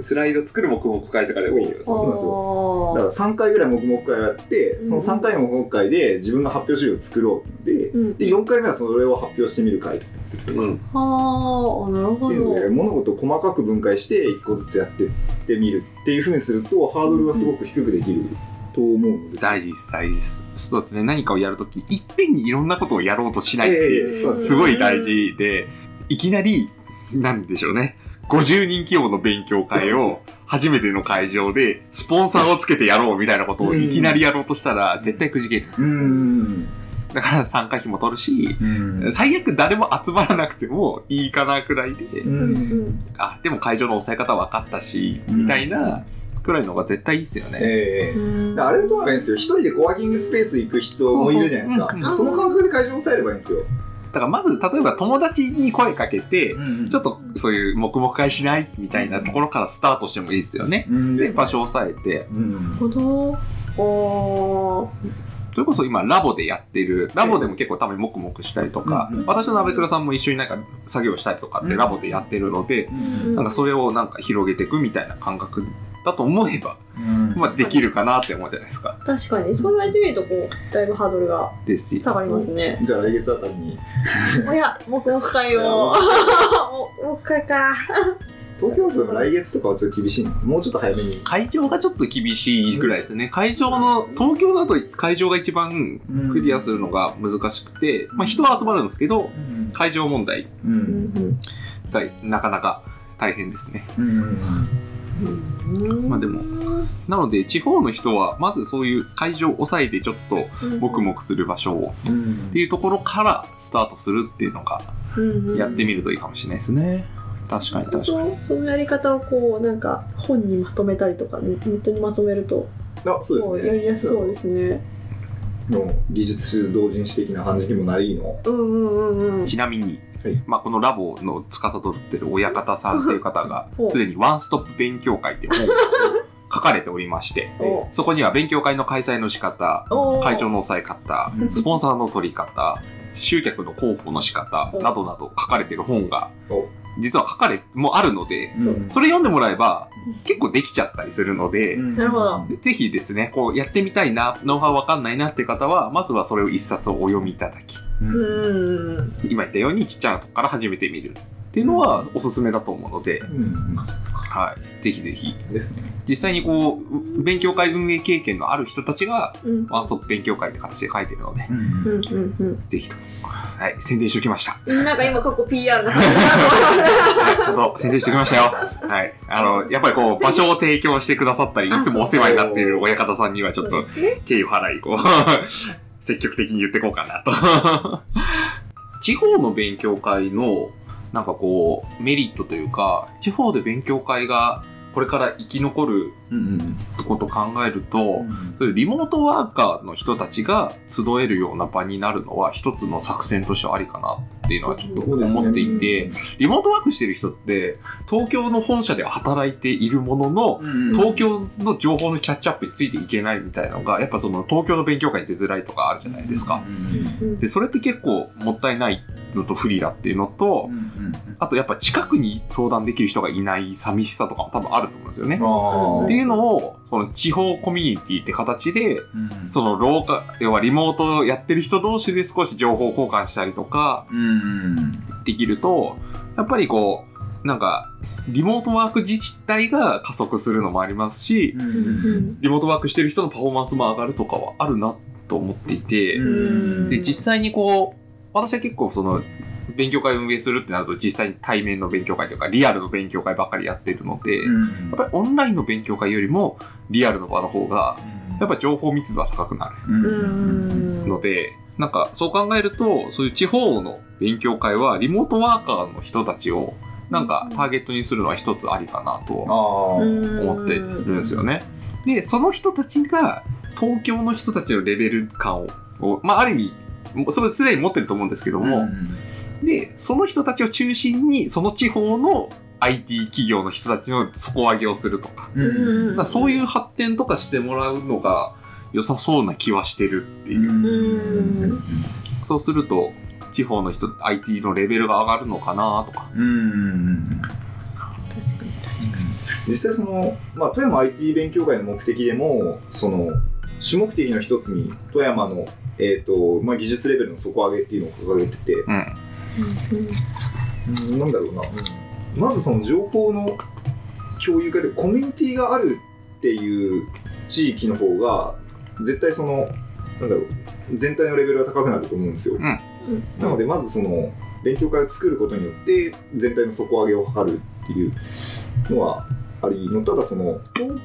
[SPEAKER 3] スライド作る黙々会とかでもいいけど
[SPEAKER 4] そうなんですよ。
[SPEAKER 2] あ
[SPEAKER 4] だから3回ぐらい黙々会をやってその3回の黙々会で自分が発表資料を作ろうって
[SPEAKER 2] ーうん
[SPEAKER 4] で4回目はそれを発表してみる会とかにするとか、
[SPEAKER 3] う。ん。
[SPEAKER 2] はあ、なるほ
[SPEAKER 4] っていうので
[SPEAKER 2] ど。
[SPEAKER 4] 物事を細かく分解して1個ずつやってってみるっていうふうにするとハードルはすごく低くできると思うので、
[SPEAKER 3] 大事です、大事です。そうですね。何かをやるとき、いっぺんにいろんなことをやろうとしないっていう、
[SPEAKER 4] ええそうなんです
[SPEAKER 3] すごい大事で、いきなり、なんでしょうね。50人規模の勉強会を、初めての会場で、スポンサーをつけてやろうみたいなことをいきなりやろうとしたら、絶対くじけるんです。
[SPEAKER 4] う
[SPEAKER 3] よ。
[SPEAKER 4] ん。
[SPEAKER 3] だから参加費も取るし、
[SPEAKER 4] うん。
[SPEAKER 3] 最悪誰も集まらなくてもいいかなくらいで、あ、でも会場の抑え方分かったし、
[SPEAKER 4] うん。
[SPEAKER 3] みたいなくらいのが絶対いいっすよね。
[SPEAKER 4] ええ。
[SPEAKER 2] うん。
[SPEAKER 4] あれだと思えばいいんですよ。一人でコワーキングスペース行く人もいるじゃないですか、その感覚で会場を抑えればいいんですよ、
[SPEAKER 3] だからまず、例えば友達に声かけて、ちょっ
[SPEAKER 4] と、
[SPEAKER 3] とそういう黙々会しないみたいなところからスタートしてもいいですよね。
[SPEAKER 4] うん
[SPEAKER 3] で、場所を抑えて、
[SPEAKER 4] うん。
[SPEAKER 2] なるほど。おー
[SPEAKER 3] それこそ今ラボでやってる、ラボでも結構たまに黙々したりとか、
[SPEAKER 4] うんうん。
[SPEAKER 3] 私と鍋倉さんも一緒になんか作業したりとかってラボでやってるので、
[SPEAKER 4] うん。
[SPEAKER 3] なんかそれをなんか広げていくみたいな感覚だと思えば、
[SPEAKER 4] うん
[SPEAKER 3] まあできるかなって思うじゃないですか。
[SPEAKER 2] 確かに、そう言われてみると、こう、だいぶハードルが
[SPEAKER 3] ですし。
[SPEAKER 2] 下がりますね。
[SPEAKER 4] じゃあ来月あたりに
[SPEAKER 2] おや、黙々会を。ももう一回か。
[SPEAKER 4] 東京都の来月とかはちょっと厳しいの？もうちょっと早めに
[SPEAKER 3] 会場がちょっと厳しいぐらいですね。会場の、東京だと会場が一番クリアするのが難しくて、まあ人は集まるんですけど、会場問題
[SPEAKER 4] う
[SPEAKER 2] うん
[SPEAKER 3] なかなか大変ですね。
[SPEAKER 4] うん
[SPEAKER 2] うん
[SPEAKER 3] まあでもなので、地方の人は、まずそういう会場を抑えてちょっと黙々する場所を
[SPEAKER 4] うん
[SPEAKER 3] っていうところからスタートするっていうのが、やってみるといいかもしれないですね。確かに確かに。
[SPEAKER 2] そのやり方をこうなんか本にまとめたりとかネットにまとめると
[SPEAKER 4] あそうですね
[SPEAKER 2] やりやすそうですね。
[SPEAKER 4] の技術同人誌的な感じにもなりの
[SPEAKER 2] うんうんうんうん。
[SPEAKER 3] ちなみに、
[SPEAKER 4] はい
[SPEAKER 3] まあ、このラボの司ってる親方さんっていう方が すでにワンストップ勉強会っていう本を書かれておりまして、
[SPEAKER 2] お
[SPEAKER 3] そこには勉強会の開催の仕方、会長の抑え方、スポンサーの取り方、集客の広報の仕方
[SPEAKER 2] お
[SPEAKER 3] などなど書かれてる本が
[SPEAKER 4] お、
[SPEAKER 3] 実は書かれもあるので、
[SPEAKER 4] うん
[SPEAKER 3] それ読んでもらえば結構できちゃったりするので、
[SPEAKER 2] なるほど
[SPEAKER 3] ぜひですね、こうやってみたいな、ノウハウわかんないなって方は、まずはそれを一冊お読みいただき、
[SPEAKER 4] う
[SPEAKER 2] うんん。
[SPEAKER 3] 今言ったようにちっちゃなとこから始めてみるっていうのはおすすめだと思うので、
[SPEAKER 4] うん
[SPEAKER 3] はい。ぜひぜひ。
[SPEAKER 4] ですね
[SPEAKER 3] 実際にこう、勉強会運営経験のある人たちが、
[SPEAKER 2] うん。
[SPEAKER 3] ワンストップ勉強会って形で書いてるので、
[SPEAKER 2] うんうんうん。
[SPEAKER 3] ぜひと。はい。宣伝しておきました。
[SPEAKER 2] なんか今過去 PR な感じだなと。
[SPEAKER 3] ちゃんと宣伝しておきましたよ。はい。あの、やっぱりこう、場所を提供してくださったり、いつもお世話になっている親方さんにはちょっと敬意を払い、こう、積極的に言ってこうかなと。地方の勉強会の、なんかこう、メリットというか、地方で勉強会がこれから生き残る
[SPEAKER 4] うん
[SPEAKER 3] ことを考えると、そういうリモートワーカーの人たちが集えるような場になるのは一つの作戦としてはありかなっていうのはちょっと思っていて、リモートワークしてる人って東京の本社では働いているものの、東京の情報のキャッチアップについていけないみたいなのが、やっぱその東京の勉強会に出づらいとかあるじゃないですか。
[SPEAKER 2] うん
[SPEAKER 3] で、それって結構もったいないのと不利だっていうのと、あとやっぱ近くに相談できる人がいない寂しさとかも多分あると思うんですよね。っていうのを、その地方コミュニティって形で、その廊下、要はリモートやってる人同士で少し情報交換したりとかできると、やっぱりこう、なんか、リモートワーク自治体が加速するのもありますし、
[SPEAKER 2] うん
[SPEAKER 3] リモートワークしてる人のパフォーマンスも上がるとかはあるなと思っていて、で、実際にこう、私は結構その、勉強会を運営するってなると実際に対面の勉強会とかリアルの勉強会ばっかりやってるので、やっぱりオンラインの勉強会よりもリアルの場の方がやっぱ情報密度は高くなるので、なんかそう考えるとそういう地方の勉強会はリモートワーカーの人たちをなんかターゲットにするのは一つありかなと思ってるんですよね。で、その人たちが東京の人たちのレベル感を、をまあ、ある意味、それすでに持ってると思うんですけども、で、その人たちを中心に、その地方の IT 企業の人たちの底上げをするとか、
[SPEAKER 4] うん。
[SPEAKER 3] だからそういう発展とかしてもらうのが良さそうな気はしてるっていう。
[SPEAKER 2] うん。
[SPEAKER 3] そうすると、地方の人、IT のレベルが上がるのかなとか。
[SPEAKER 4] うん。
[SPEAKER 2] 確かに確か
[SPEAKER 4] 実際その、まあ、富山 IT 勉強会の目的でもその主目的の一つに富山の、えーとまあ、技術レベルの底上げっていうのを掲げてて、
[SPEAKER 3] うん。
[SPEAKER 4] うん、なんだろうな、まずその情報の共有化でコミュニティがあるっていう地域の方が絶対そのなんだろう全体のレベルが高くなると思うんですよ、
[SPEAKER 2] うん。
[SPEAKER 4] なのでまずその勉強会を作ることによって全体の底上げを図るっていうのはありのただそのと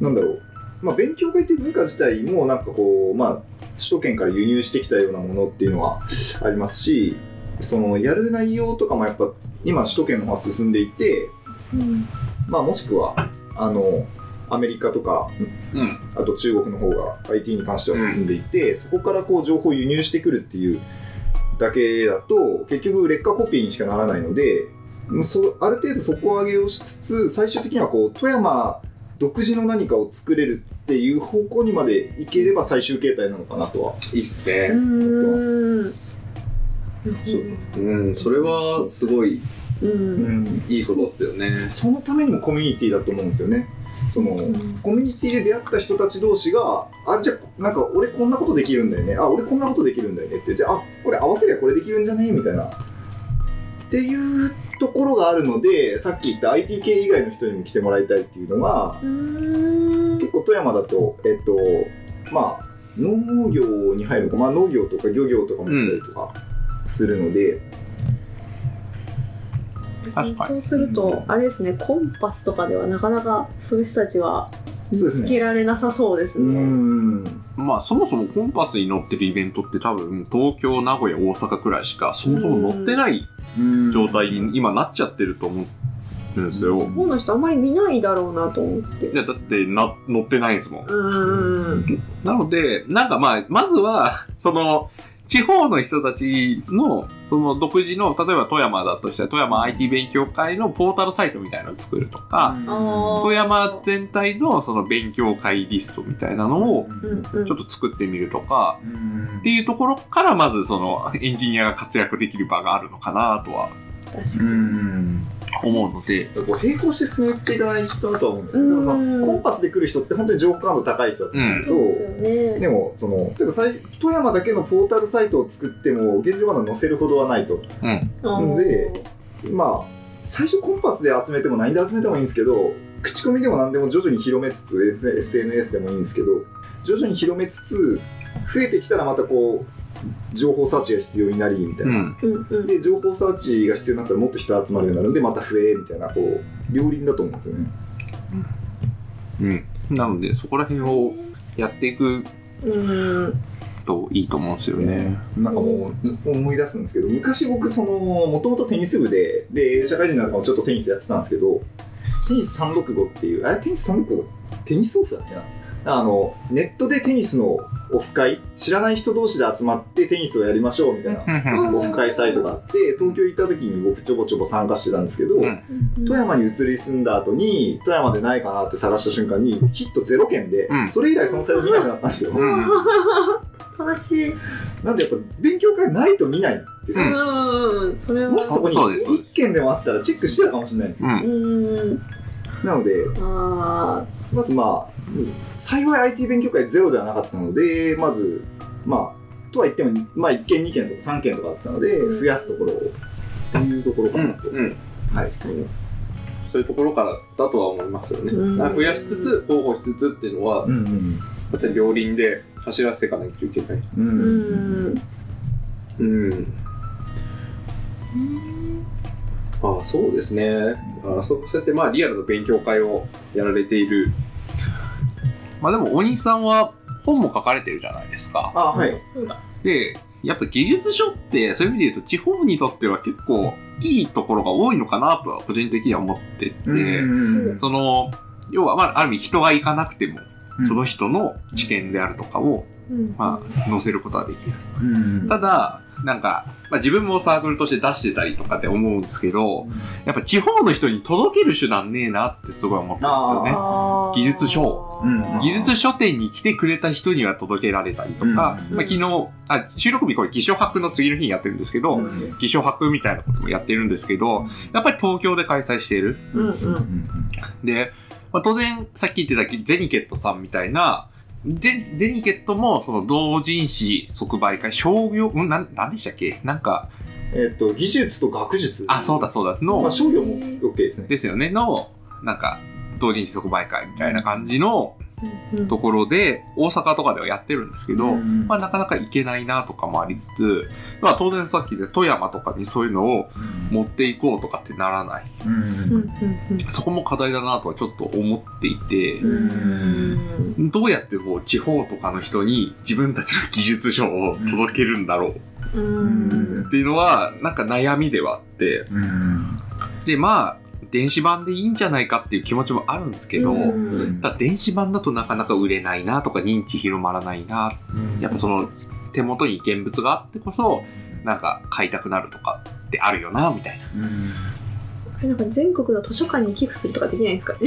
[SPEAKER 4] なんだろう、まあ、勉強会っていう文化自体もなんかこうまあ首都圏から輸入してきたようなものっていうのはありますしそのやる内容とかもやっぱ今首都圏の方が進んでいて、
[SPEAKER 2] うん
[SPEAKER 4] まあ、もしくはあのアメリカとか
[SPEAKER 3] うん。
[SPEAKER 4] あと中国の方が IT に関しては進んでいて、そこからこう情報を輸入してくるっていうだけだと結局劣化コピーにしかならないのでそある程度底上げをしつつ最終的にはこう富山独自の何かを作れるっていう方向にまでいければ最終形態なのかなとはい
[SPEAKER 3] いっす
[SPEAKER 2] う
[SPEAKER 3] ね。
[SPEAKER 2] ん
[SPEAKER 4] そう。
[SPEAKER 3] うん、それはすごい
[SPEAKER 2] うん。
[SPEAKER 3] いいことっすよね。
[SPEAKER 4] そのためにもコミュニティだと思うんですよね。そのコミュニティで出会った人たち同士があれじゃあなんか俺こんなことできるんだよね。あ俺こんなことできるんだよねって。じゃああこれ合わせりゃこれできるんじゃねみたいな。っていうところがあるのでさっき言った IT 系以外の人にも来てもらいたいっていうのが
[SPEAKER 2] うん。
[SPEAKER 4] 結構富山だとえっとまあ農業に入るのか、まあ、農業とか漁業とかもしたりとかするので、
[SPEAKER 3] 確かに
[SPEAKER 2] そうするとあれですねコンパスとかではなかなかそういう人たちは見つけられなさそうです
[SPEAKER 4] う
[SPEAKER 2] ね。
[SPEAKER 4] ん
[SPEAKER 3] まあそもそもコンパスに載ってるイベントって多分東京、名古屋、大阪くらいしかそもそも載ってない
[SPEAKER 4] うん
[SPEAKER 3] 状態に今なっちゃってると思うんですよ。
[SPEAKER 2] そうな人あんまり見ないだろうなと思って。
[SPEAKER 3] いやだってな載ってないですもん。
[SPEAKER 2] うん。
[SPEAKER 3] なので、なんかまあ、まずは、その、地方の人たちの、その独自の、例えば富山だとしたら、富山 IT 勉強会のポータルサイトみたいなのを作るとか、富山全体のその勉強会リストみたいなのを、ちょっと作ってみるとか、
[SPEAKER 4] うん。
[SPEAKER 3] っていうところから、まずその、エンジニアが活躍できる場があるのかなとは。
[SPEAKER 2] 確かに。
[SPEAKER 4] うん
[SPEAKER 3] 思うので、
[SPEAKER 4] こう並行して進めていかないとだとは思うんですよね。だからそ
[SPEAKER 2] うん
[SPEAKER 4] のコンパスで来る人って本当に情報感度高い人だと思うんですけど、
[SPEAKER 2] そうですよね。
[SPEAKER 4] でもその例えば最富山だけのポータルサイトを作っても現状まだ載せるほどはないと。
[SPEAKER 3] うん。
[SPEAKER 2] あー
[SPEAKER 4] でまあ最初コンパスで集めても何で集めてもいいんですけど口コミでも何でも徐々に広めつつ SNS でもいいんですけど徐々に広めつつ増えてきたらまたこう情報サーチが必要になりみたいうな。
[SPEAKER 3] ん。
[SPEAKER 2] うんうん。
[SPEAKER 4] で情報サーチが必要になったらもっと人集まるようになるんでまた増えみたいなこう両輪だと思うんですよね。
[SPEAKER 3] うん。なので、そこら辺をやっていく
[SPEAKER 2] うん。
[SPEAKER 3] といいと思うんですよね。
[SPEAKER 4] なんかもう思い出すんですけど昔僕そのもともとテニス部でで社会人になるからちょっとテニスやってたんですけどテニス365っていうあれテニス365テニスオフだっけな？あのネットでテニスのオフ会知らない人同士で集まってテニスをやりましょうみたいな
[SPEAKER 3] うん
[SPEAKER 4] オフ会サイトがあって東京行った時に僕ちょぼちょぼ参加してたんですけど、
[SPEAKER 3] うん。
[SPEAKER 4] 富山に移り住んだ後に富山でないかなって探した瞬間にヒットゼロ件で、
[SPEAKER 3] うん。
[SPEAKER 4] それ以来そのサイト見なくなったんですよ、
[SPEAKER 3] うん。
[SPEAKER 2] 悲しい。
[SPEAKER 4] なんでやっぱ勉強会ないと見ないんですよ、
[SPEAKER 2] うん。それは。
[SPEAKER 4] もしそこに
[SPEAKER 3] そうです。
[SPEAKER 4] 1件でもあったらチェックしてたかもしれないんですよ、
[SPEAKER 3] うん。
[SPEAKER 2] うん。
[SPEAKER 4] なので
[SPEAKER 2] あ
[SPEAKER 4] まずまあうん幸い IT 勉強会ゼロではなかったのでまずまあとは言っても、まあ、1件2件とか3件とかあったので
[SPEAKER 2] うん
[SPEAKER 4] 増やすところをっていうところかなと、
[SPEAKER 3] うん。
[SPEAKER 2] あ。
[SPEAKER 4] はい
[SPEAKER 2] 確かに。
[SPEAKER 3] そういうところからだとは思いますよね。
[SPEAKER 2] うん
[SPEAKER 3] 増やしつつ、候補しつつっていうのは、
[SPEAKER 4] うんうん
[SPEAKER 3] だって両輪で走らせていかないといけない。
[SPEAKER 4] うん
[SPEAKER 2] うん。
[SPEAKER 3] うん。ああそうですねああそうそうやってまあリアルの勉強会をやられているまあでもお兄さんは本も書かれてるじゃないですか。
[SPEAKER 4] あはい。
[SPEAKER 2] そうだ。
[SPEAKER 3] でやっぱ技術書ってそういう意味で言うと地方にとっては結構いいところが多いのかなとは個人的には思ってて、
[SPEAKER 4] うん。
[SPEAKER 3] その要はまあある意味人が行かなくても
[SPEAKER 4] うん。
[SPEAKER 3] その人の知見であるとかを、
[SPEAKER 2] うん
[SPEAKER 3] まあ、載せることはできる。
[SPEAKER 4] うん。
[SPEAKER 3] ただなんか、まあ、自分もサークルとして出してたりとかって思うんですけどやっぱ地方の人に届ける手段ねえなってすごい思ったんですよね。技術書。
[SPEAKER 4] うん。
[SPEAKER 3] 技術書店に来てくれた人には届けられたりとか、
[SPEAKER 4] うん。
[SPEAKER 3] まあ、昨日あ収録日これ偽書博の次の日にやってるんですけど、
[SPEAKER 2] うん。
[SPEAKER 3] 偽書博みたいなこともやってるんですけどやっぱり東京で開催している。
[SPEAKER 2] うんう
[SPEAKER 4] うんん。
[SPEAKER 3] で、まあ、当然さっき言ってたゼニケットさんみたいなゼゼニケットもその同人誌即売会商業うんなんなんでしたっけ？なんか
[SPEAKER 4] えっと技術と学術。
[SPEAKER 3] あそうだそうだ。の、
[SPEAKER 4] まあ商業も OK ですね。
[SPEAKER 3] ですよね。のなんか同人誌即売会みたいな感じの
[SPEAKER 2] うん
[SPEAKER 3] ところで大阪とかではやってるんですけど、
[SPEAKER 4] うん
[SPEAKER 3] まあ、なかなか行けないなとかもありつつ、まあ、当然さっきで富山とかにそういうのを持っていこうとかってならない。そこも課題だなとはちょっと思っていて
[SPEAKER 2] う、ん。
[SPEAKER 3] どうやってこう地方とかの人に自分たちの技術書を届けるんだろう。
[SPEAKER 2] うん。
[SPEAKER 3] っていうのはなんか悩みではあって。
[SPEAKER 4] うん。
[SPEAKER 3] でまあ電子版でいいんじゃないかっていう気持ちもあるんですけど、
[SPEAKER 2] うん。
[SPEAKER 3] ただ電子版だとなかなか売れないなとか認知広まらないなやっぱその手元に現物があってこそなんか買いたくなるとかってあるよなみたいな。
[SPEAKER 2] これなんか全国の図書館に寄付するとかできないんですかね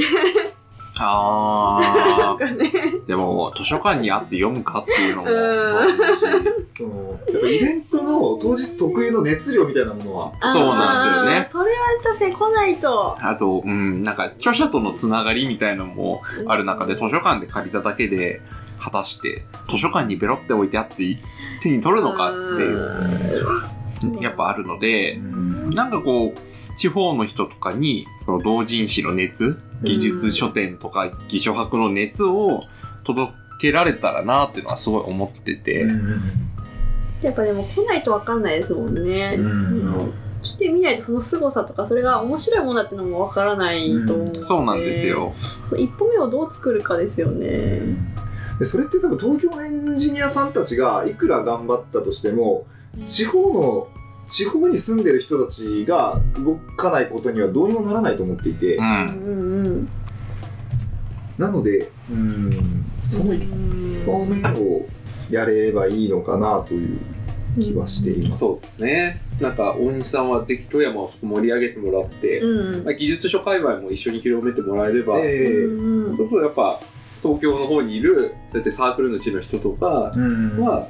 [SPEAKER 3] あ
[SPEAKER 2] なんかね。
[SPEAKER 3] でも図書館にあって読むかっていうのも。
[SPEAKER 2] うん。
[SPEAKER 3] そ
[SPEAKER 4] のやっぱイベントの当日特有の熱量みたいなものは。
[SPEAKER 3] そうなんですよね。
[SPEAKER 2] それはだって来ないと。
[SPEAKER 3] あと、うん、なんか著者とのつながりみたいのもある中で図書館で借りただけで果たして図書館にベロって置いてあって手に取るのかって
[SPEAKER 2] うん。
[SPEAKER 3] やっぱあるので
[SPEAKER 4] うん。
[SPEAKER 3] なんかこう地方の人とかにこの同人誌の熱技術書店とか偽書博の熱を届けられたらなっていうのはすごい思ってて、
[SPEAKER 2] やっぱでも来ないと分かんないですもんね、
[SPEAKER 4] うん。
[SPEAKER 2] その来てみないとその凄さとかそれが面白いものだってのも分からないと思うので、
[SPEAKER 3] そうなんですよ。
[SPEAKER 2] そう一歩目をどう作るかですよね、
[SPEAKER 4] でそれって多分東京のエンジニアさんたちがいくら頑張ったとしても地方の地方に住んでる人たちが動かないことにはどうにもならないと思っていて、
[SPEAKER 3] う、
[SPEAKER 2] うん。んうん
[SPEAKER 4] なのでうんその一方目をやれればいいのかなという気はしています。
[SPEAKER 3] そうですね。なんか大西さんはぜひ富山をそこ盛り上げてもらって、
[SPEAKER 2] うん。
[SPEAKER 3] まあ、技術書界隈も一緒に広めてもらえれば、
[SPEAKER 4] ええ。
[SPEAKER 2] うん
[SPEAKER 3] そうするとやっぱ東京の方にいるそうやってサークル主の人とか
[SPEAKER 4] うん。
[SPEAKER 3] は、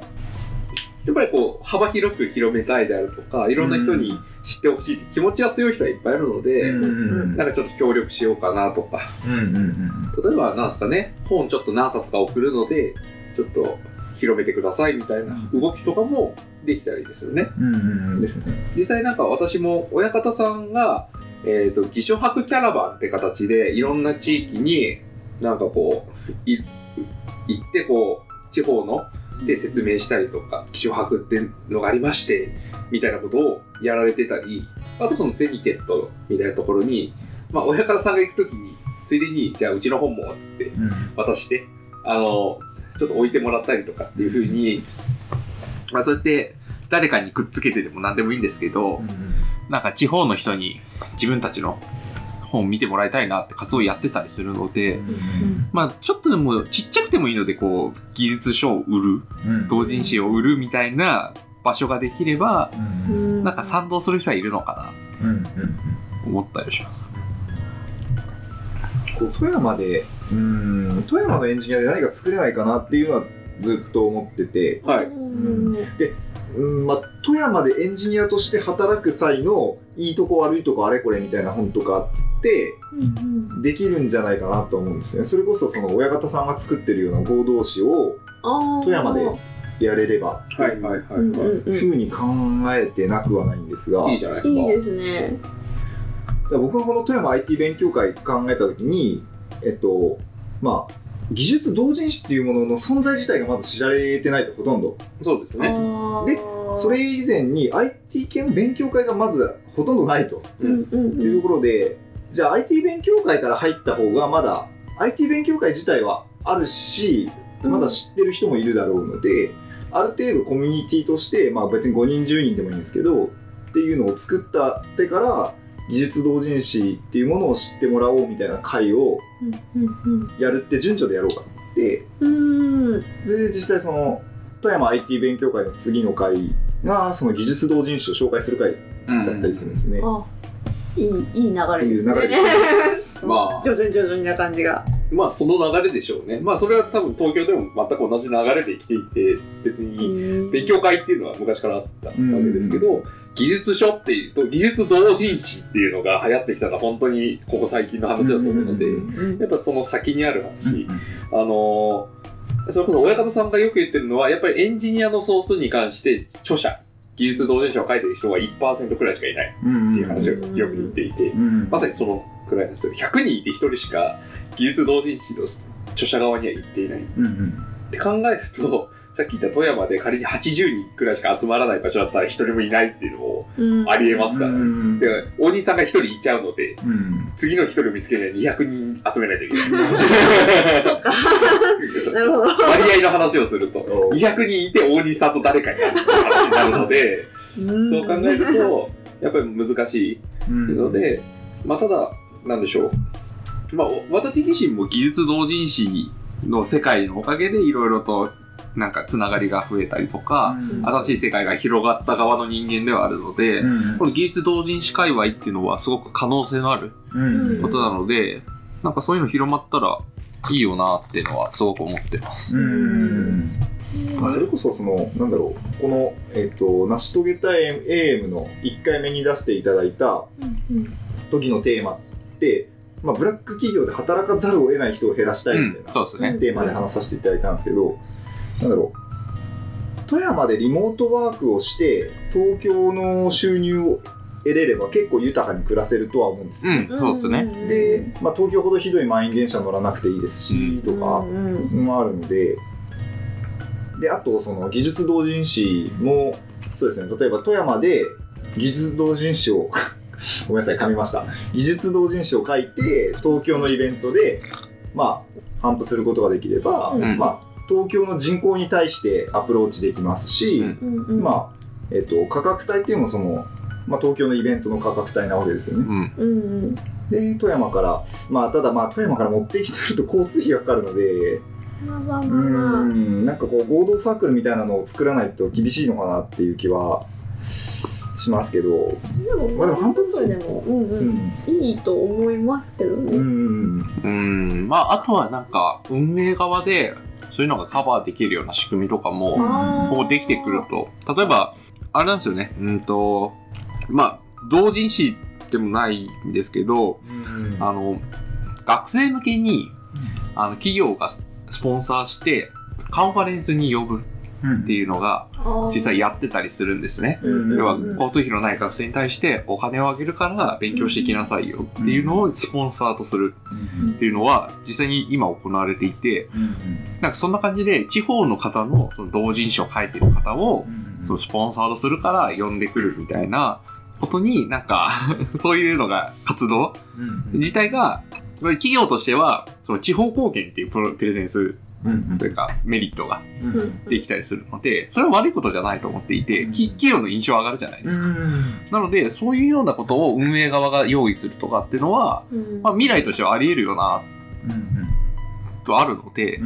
[SPEAKER 3] やっぱりこう幅広く広めたいであるとかいろんな人に知ってほしいって気持ちが強い人はいっぱいいるので、
[SPEAKER 4] うんうん
[SPEAKER 3] なんかちょっと協力しようかなとか。
[SPEAKER 4] うんうん
[SPEAKER 3] 例えばなんですかね本ちょっと何冊か送るのでちょっと広めてくださいみたいな動きとかもできたらいいですよね。
[SPEAKER 4] うんうんうん。ですね。
[SPEAKER 3] 実際なんか私も親方さんが、えっ、と、偽書博キャラバンって形でいろんな地域になんかこう、い行ってこう、地方ので説明したりとか、偽書博ってのがありまして、みたいなことをやられてたり、あとそのゼニケットみたいなところに、まあ親方さんが行くときに、ついでに、じゃあうちの本も、つって渡して、あの、ちょっと置いてもらったりとかっていうふうに、まあそうやって誰かにくっつけてでも何でもいいんですけど、なんか地方の人に自分たちの本を見てもらいたいなって活動をやってたりするので、まあちょっとでもちっちゃくてもいいので、こう、技術書を売る、同人誌を売るみたいな場所ができれば、
[SPEAKER 2] うん。
[SPEAKER 3] なんか賛同する人はいるのかな
[SPEAKER 4] うん。うん
[SPEAKER 3] と思ったりします。
[SPEAKER 4] こう富山でうん富山のエンジニアで何か作れないかなっていうのはずっと思ってて、
[SPEAKER 3] はい。
[SPEAKER 2] うん。
[SPEAKER 4] うんまあ、富山でエンジニアとして働く際のいいとこ悪いとこあれこれみたいな本とかって
[SPEAKER 2] うん
[SPEAKER 4] できるんじゃないかなと思うんですね。それこそその親方さんが作ってるような合同誌を富山でやれれば
[SPEAKER 3] はいはいはい
[SPEAKER 2] う
[SPEAKER 4] ふうに考えてなくはないんですが、
[SPEAKER 3] いいじゃないですか。
[SPEAKER 2] いいですね。
[SPEAKER 4] 僕がこの富山 IT 勉強会考えた時にえっとまあ技術同人誌っていうものの存在自体がまず知られてないとほとんど。
[SPEAKER 3] そうですね。
[SPEAKER 4] でそれ以前に IT 系の勉強会がまずほとんどないと。
[SPEAKER 2] うんうん。
[SPEAKER 4] っていうところで、じゃあ IT 勉強会から入った方がまだ IT 勉強会自体はあるしまだ知ってる人もいるだろうので、ある程度コミュニティとして、まあ、別に5人10人でもいいんですけどっていうのを作ったってから技術同人誌っていうものを知ってもらおうみたいな会をやるって順序でやろうかって
[SPEAKER 2] うん
[SPEAKER 4] で実際その富山 IT 勉強会の次の会がその技術同人誌を紹介する会だったりするんですね。
[SPEAKER 2] あいいいい流れですね。
[SPEAKER 4] いう流れです。
[SPEAKER 3] まあ。
[SPEAKER 2] 徐々に徐々にな感じが。
[SPEAKER 3] まあその流れでしょうね。まあそれは多分東京でも全く同じ流れで生きていて、別に勉強会っていうのは昔からあったわけですけど、技術書っていうと、技術同人誌っていうのが流行ってきたのは本当にここ最近の話だと思うので、
[SPEAKER 2] うん
[SPEAKER 3] やっぱその先にある話、あのーそれこそ親方さんがよく言ってるのは、やっぱりエンジニアのソースに関して著者、技術同人誌を書いてる人が1%くらいしかいない。っていう話をよく言っていて、
[SPEAKER 4] うん
[SPEAKER 3] まさにそのくらいなんですよ。100人いて1人しか技術同人誌の著者側には行っていない。って考えると、さっき言った富山で仮に80人くらいしか集まらない場所だったら1人もいないっていうのも
[SPEAKER 2] うん。
[SPEAKER 3] ありえますからね。
[SPEAKER 4] うん。
[SPEAKER 3] で、大西さんが1人いちゃうので、
[SPEAKER 4] うん。
[SPEAKER 3] 次の1人を見つけるには200人集めないといけない。
[SPEAKER 2] そっか。なるほど。
[SPEAKER 3] 割合の話をすると、200人いて大西さんと誰かになるっていう話になるので、そう考えると、やっぱり難しいので、まあ、ただ、なんでしょう。まあ、お私自身も技術同人誌の世界のおかげでいろいろとなんかつながりが増えたりとか、新しい世界が広がった側の人間ではあるので、この技術同人誌界隈っていうのはすごく可能性のある
[SPEAKER 4] うん。
[SPEAKER 3] ことなので、なんかそういうの広まったらいいよなっていうのはすごく思ってます。
[SPEAKER 4] うん。まあ、それこそそのなんだろうこの、えっと成し遂げたい AM の1回目に出していただいた時のテーマって、まあ、ブラック企業で働かざるを得ない人を減らしたいみたいな、
[SPEAKER 3] そうですね。
[SPEAKER 4] テーマで話させていただいたんですけど、なんだろう。富山でリモートワークをして東京の収入を得れれば結構豊かに暮らせるとは思うんですよ、
[SPEAKER 3] うん、そうですね。
[SPEAKER 4] で、まあ、東京ほどひどい満員電車乗らなくていいですし、とか、もあるのでであとその技術同人誌もそうですね。例えば富山で技術同人誌を ごめんなさい噛みました。技術同人誌を書いて東京のイベントでまあ頒布することができれば、
[SPEAKER 3] うん。
[SPEAKER 4] まあ東京の人口に対してアプローチできますし、
[SPEAKER 3] うん。
[SPEAKER 4] まあえっと価格帯っていうのもその、まあ、東京のイベントの価格帯なわけですよね。
[SPEAKER 3] うん。
[SPEAKER 2] うん
[SPEAKER 4] で富山からまあただまあ富山から持ってきてると交通費がかかるので
[SPEAKER 2] まあまあ
[SPEAKER 4] う
[SPEAKER 2] まあまあ。
[SPEAKER 4] んなんかこう合同サークルみたいなのを作らないと厳しいのかなっていう気はしますけど、
[SPEAKER 2] でも
[SPEAKER 4] まあでも半分
[SPEAKER 2] でもうん
[SPEAKER 4] う
[SPEAKER 2] うん。
[SPEAKER 4] ん
[SPEAKER 2] いいと思いますけど
[SPEAKER 4] う
[SPEAKER 2] ね
[SPEAKER 4] ん。
[SPEAKER 3] うん。まあ、あとはなんか、運営側で、そういうのがカバーできるような仕組みとかも、こうできてくると、例えば、あれなんですよね、うんと、まあ、同人誌でもないんですけど、あの、学生向けに、あの、企業がスポンサーして、カンファレンスに呼ぶっていうのが、実際やってたりするんですね。
[SPEAKER 4] うん
[SPEAKER 3] 要は、
[SPEAKER 2] うん。
[SPEAKER 3] 交通費のない学生に対してお金をあげるから勉強してきなさいよっていうのをスポンサーとするっていうのは、実際に今行われていて、なんかそんな感じで、地方の方のその同人誌を書いてる方を、そのスポンサーとするから呼んでくるみたいなことになんか そういうのが活動自体が企業としてはその地方貢献っていうプロプレゼンスというかメリットができたりするのでそれは悪いことじゃないと思っていてき企業の印象上がるじゃないですか。なのでそういうようなことを運営側が用意するとかっていうのは、まあ、未来としてはあり得るよなとあるので、